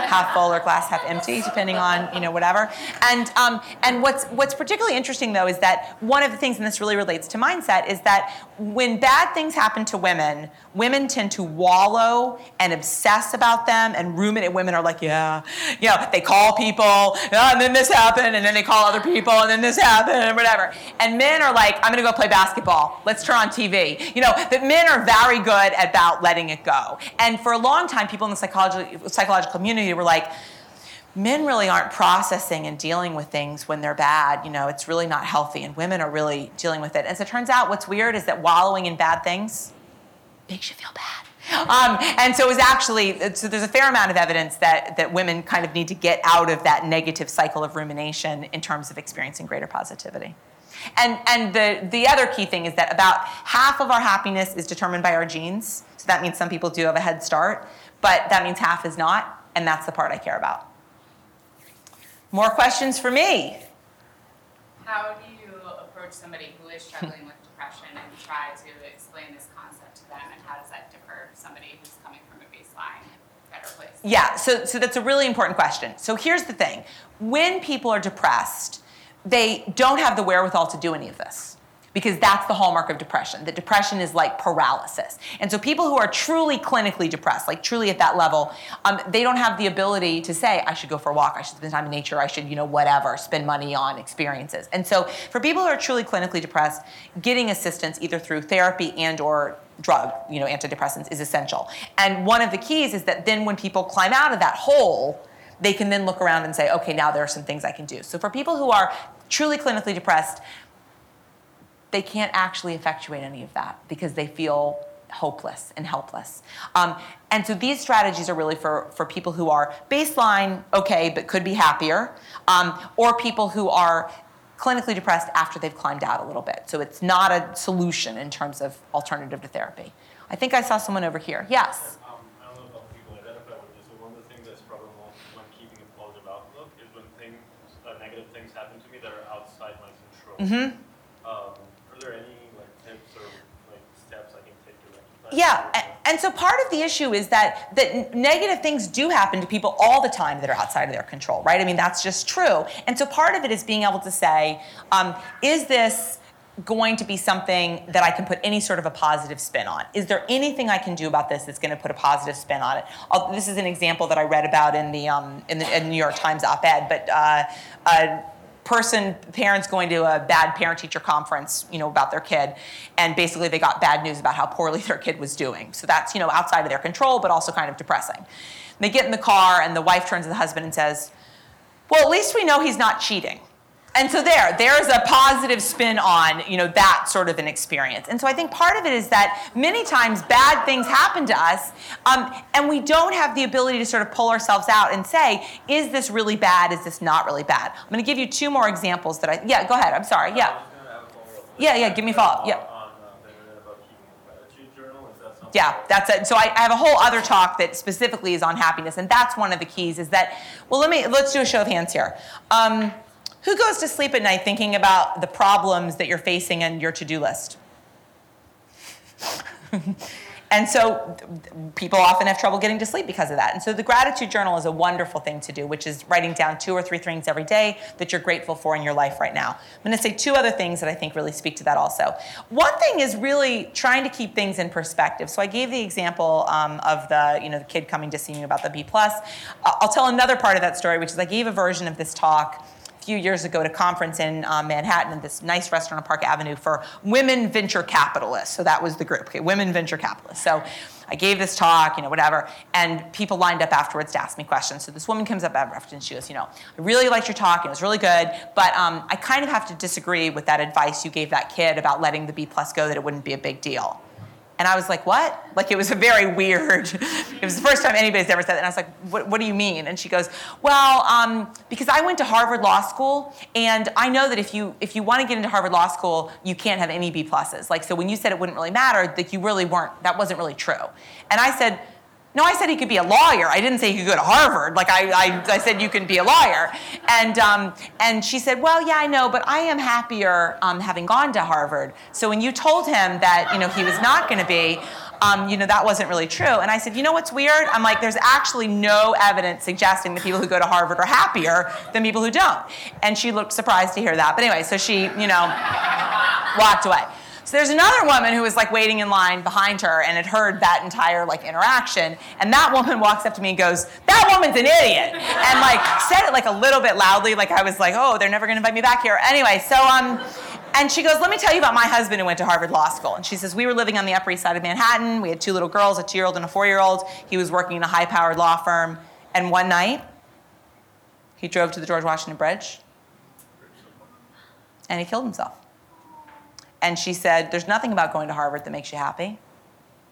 Speaker 2: half full or glass half empty, depending on you know whatever. And um, and what's what's particularly interesting though is that one of the things, and this really relates to mindset, is that when bad things happen to women, women tend to wallow and obsess about them and ruminate. Women are like, yeah, you know, they call people, "Ah, and then this happened, and then they call other people, and then this happened, and whatever. And men are like, I'm gonna go play basketball. Let's turn on TV. You know, that men are very good about letting it go. And for a long time, people in the psychology, psychological community were like, men really aren't processing and dealing with things when they're bad. You know, it's really not healthy, and women are really dealing with it. So it turns out what's weird is that wallowing in bad things makes you feel bad. Um, and so it was actually, so there's a fair amount of evidence that, that women kind of need to get out of that negative cycle of rumination in terms of experiencing greater positivity. And, and the, the other key thing is that about half of our happiness is determined by our genes. So that means some people do have a head start, but that means half is not, and that's the part I care about. More questions for me?
Speaker 17: How do you approach somebody who is struggling with depression and try to explain this concept to them, and how does that differ from somebody who's coming from a baseline better place?
Speaker 2: Yeah, so, so that's a really important question. So here's the thing when people are depressed, they don't have the wherewithal to do any of this because that's the hallmark of depression. That depression is like paralysis. And so people who are truly clinically depressed, like truly at that level, um, they don't have the ability to say, I should go for a walk, I should spend time in nature, I should, you know, whatever, spend money on experiences. And so for people who are truly clinically depressed, getting assistance either through therapy and or drug, you know, antidepressants is essential. And one of the keys is that then when people climb out of that hole, they can then look around and say, okay, now there are some things I can do. So for people who are truly clinically depressed, they can't actually effectuate any of that because they feel hopeless and helpless. Um, and so these strategies are really for, for people who are baseline okay but could be happier, um, or people who are clinically depressed after they've climbed out a little bit. So it's not a solution in terms of alternative to therapy. I think I saw someone over here. Yes.
Speaker 18: Um,
Speaker 2: Yeah, and so part of the issue is that that negative things do happen to people all the time that are outside of their control, right? I mean, that's just true. And so part of it is being able to say, um, is this going to be something that I can put any sort of a positive spin on? Is there anything I can do about this that's going to put a positive spin on it? I'll, this is an example that I read about in the um, in the in New York Times op-ed, but. Uh, uh, person parents going to a bad parent teacher conference you know about their kid and basically they got bad news about how poorly [laughs] their kid was doing. So that's you know outside of their control but also kind of depressing. They get in the car and the wife turns to the husband and says well at least we know he's not cheating and so there there's a positive spin on you know that sort of an experience. And so i think part of it is that many times bad things happen to us um, and we don't have the ability to sort of pull ourselves out and say is this really bad? Is this not really bad? I'm going to give you two more examples that i yeah go ahead i'm sorry yeah. Yeah yeah give me a follow-up yeah. Yeah that's it. So I, I have a whole other talk that specifically is on happiness and that's one of the keys is that well let me let's do a show of hands here. Um, who goes to sleep at night thinking about the problems that you're facing in your to-do list [laughs] and so people often have trouble getting to sleep because of that. And so the gratitude journal is a wonderful thing to do, which is writing down two or three things every day that you're grateful for in your life right now. I'm going to say two other things that I think really speak to that also. One thing is really trying to keep things in perspective. So I gave the example um, of the you know the kid coming to see me about the B plus. I'll tell another part of that story, which is I gave a version of this talk few years ago at a conference in uh, Manhattan at this nice restaurant on Park Avenue for women venture capitalists. So that was the group, okay, women venture capitalists. So I gave this talk, you know, whatever, and people lined up afterwards to ask me questions. So this woman comes up and she goes, you know, I really liked your talk, and it was really good, but um, I kind of have to disagree with that advice you gave that kid about letting the B plus go, that it wouldn't be a big deal. And I was like, what? Like, it was a very weird, it was the first time anybody's ever said that. And I was like, what, what do you mean? And she goes, well, um, because I went to Harvard Law School, and I know that if you, if you want to get into Harvard Law School, you can't have any B pluses. Like, so when you said it wouldn't really matter, that you really weren't, that wasn't really true. And I said, no, I said he could be a lawyer. I didn't say he could go to Harvard. Like I, I, I said, you can be a lawyer. And um, and she said, well, yeah, I know, but I am happier um, having gone to Harvard. So when you told him that you know he was not going to be, um, you know that wasn't really true. And I said, you know what's weird? I'm like, there's actually no evidence suggesting that people who go to Harvard are happier than people who don't. And she looked surprised to hear that. But anyway, so she you know walked away. So there's another woman who was like waiting in line behind her and had heard that entire like interaction. And that woman walks up to me and goes, That woman's an idiot. And like said it like a little bit loudly, like I was like, Oh, they're never gonna invite me back here. Anyway, so um And she goes, Let me tell you about my husband who went to Harvard Law School. And she says, We were living on the Upper East Side of Manhattan. We had two little girls, a two year old and a four year old. He was working in a high powered law firm. And one night, he drove to the George Washington Bridge and he killed himself. And she said, There's nothing about going to Harvard that makes you happy.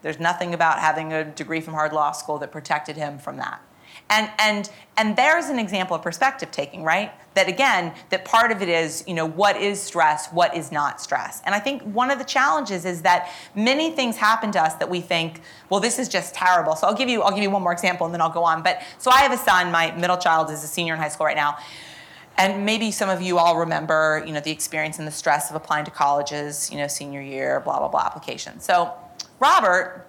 Speaker 2: There's nothing about having a degree from Harvard Law School that protected him from that. And, and, and there's an example of perspective taking, right? That again, that part of it is, you know, what is stress, what is not stress. And I think one of the challenges is that many things happen to us that we think, well, this is just terrible. So I'll give you, I'll give you one more example and then I'll go on. But so I have a son, my middle child is a senior in high school right now. And maybe some of you all remember, you know, the experience and the stress of applying to colleges, you know, senior year, blah, blah, blah application. So Robert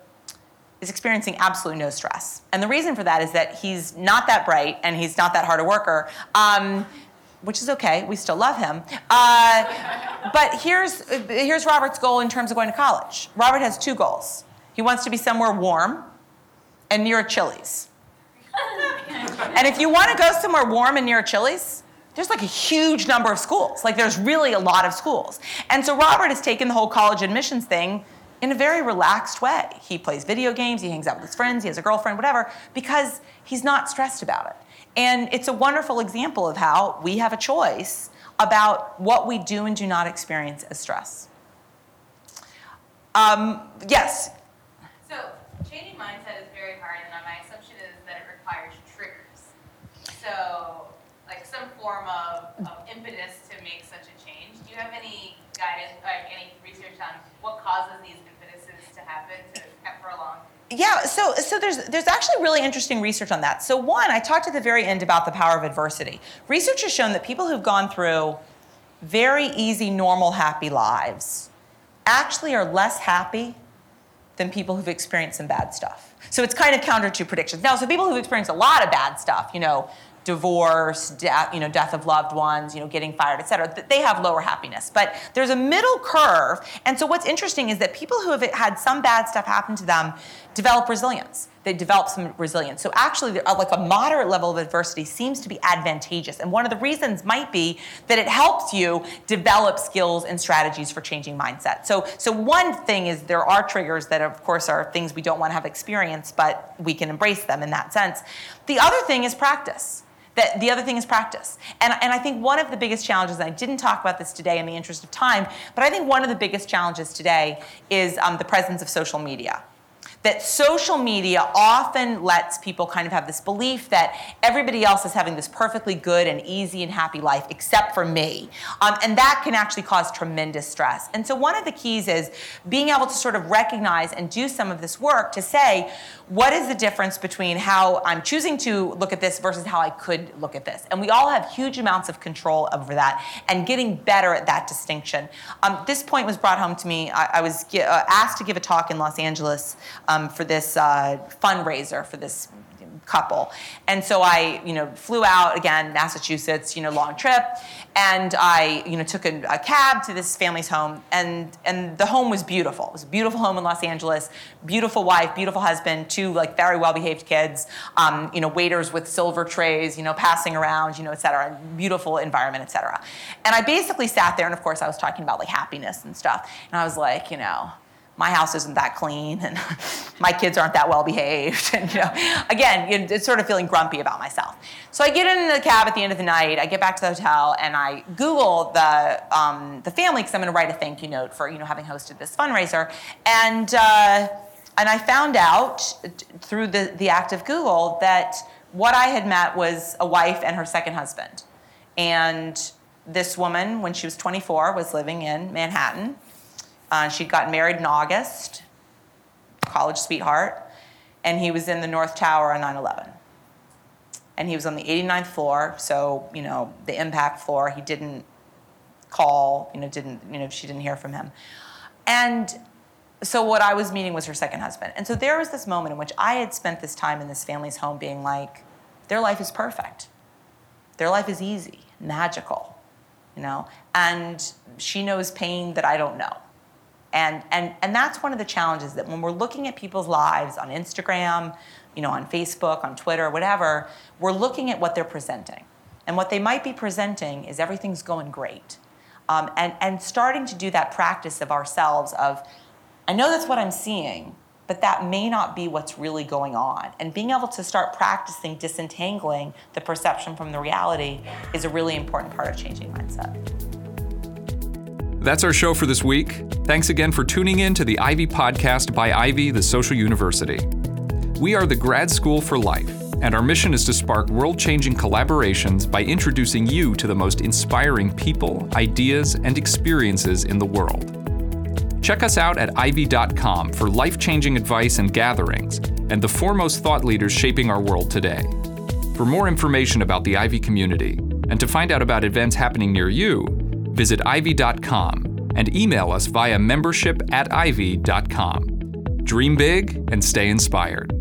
Speaker 2: is experiencing absolutely no stress. And the reason for that is that he's not that bright and he's not that hard a worker, um, which is okay. We still love him. Uh, but here's, here's Robert's goal in terms of going to college. Robert has two goals. He wants to be somewhere warm and near a Chili's. and if you want to go somewhere warm and near a Chili's, there's like a huge number of schools. Like there's really a lot of schools. And so Robert has taken the whole college admissions thing in a very relaxed way. He plays video games, he hangs out with his friends, he has a girlfriend, whatever, because he's not stressed about it. And it's a wonderful example of how we have a choice about what we do and do not experience as stress. Um, yes.
Speaker 3: So changing mindset is very hard, and my assumption is that it requires triggers. So form of, of impetus to make such a change. Do you have any guidance, like any research on what causes these impetuses to happen to prolong?
Speaker 2: Yeah, so so there's there's actually really interesting research on that. So one, I talked at the very end about the power of adversity. Research has shown that people who've gone through very easy, normal, happy lives actually are less happy than people who've experienced some bad stuff. So it's kind of counter to predictions. Now, so people who've experienced a lot of bad stuff, you know, divorce, death, you know, death of loved ones, you know, getting fired, et cetera, they have lower happiness. But there's a middle curve. And so what's interesting is that people who have had some bad stuff happen to them develop resilience. They develop some resilience. So actually, like a moderate level of adversity seems to be advantageous. And one of the reasons might be that it helps you develop skills and strategies for changing mindset. So, so one thing is there are triggers that, of course, are things we don't want to have experience, but we can embrace them in that sense. The other thing is practice. That the other thing is practice. And, and I think one of the biggest challenges, and I didn't talk about this today in the interest of time, but I think one of the biggest challenges today is um, the presence of social media that social media often lets people kind of have this belief that everybody else is having this perfectly good and easy and happy life except for me. Um, and that can actually cause tremendous stress. And so, one of the keys is being able to sort of recognize and do some of this work to say, what is the difference between how I'm choosing to look at this versus how I could look at this? And we all have huge amounts of control over that and getting better at that distinction. Um, this point was brought home to me. I, I was uh, asked to give a talk in Los Angeles for this uh, fundraiser for this couple. And so I, you know, flew out again, Massachusetts, you know, long trip, and I, you know, took a, a, cab to this family's home, and and the home was beautiful. It was a beautiful home in Los Angeles, beautiful wife, beautiful husband, two like very well-behaved kids, um, you know, waiters with silver trays, you know, passing around, you know, et cetera, beautiful environment, et cetera. And I basically sat there, and of course I was talking about like happiness and stuff, and I was like, you know my house isn't that clean and [laughs] my kids aren't that well behaved. [laughs] And you know again it's sort of feeling grumpy about myself. So i get in the cab at the end of the night i get back to the hotel and i google the, um, the family because i'm going to write a thank you note for you know having hosted this fundraiser. And uh, and i found out through the, the act of google that what i had met was a wife and her second husband. And this woman when she was 24 was living in manhattan uh, she'd gotten married in August, college sweetheart, and he was in the North Tower on 9 11. And he was on the 89th floor, so, you know, the impact floor. He didn't call, you know, didn't, you know, she didn't hear from him. And so what I was meeting was her second husband. And so there was this moment in which I had spent this time in this family's home being like, their life is perfect. Their life is easy, magical, you know? And she knows pain that I don't know. And, and, and that's one of the challenges that when we're looking at people's lives on Instagram, you know, on Facebook, on Twitter, whatever, we're looking at what they're presenting. And what they might be presenting is everything's going great. um, and, and starting to do that practice of ourselves of, I know that's what I'm seeing, but that may not be what's really going on. And being able to start practicing disentangling the perception from the reality is a really important part of changing mindset.
Speaker 19: That's our show for this week. Thanks again for tuning in to the Ivy Podcast by Ivy, the Social University. We are the Grad School for Life, and our mission is to spark world changing collaborations by introducing you to the most inspiring people, ideas, and experiences in the world. Check us out at ivy.com for life changing advice and gatherings, and the foremost thought leaders shaping our world today. For more information about the Ivy community, and to find out about events happening near you, visit ivy.com and email us via membership at ivy.com. Dream big and stay inspired.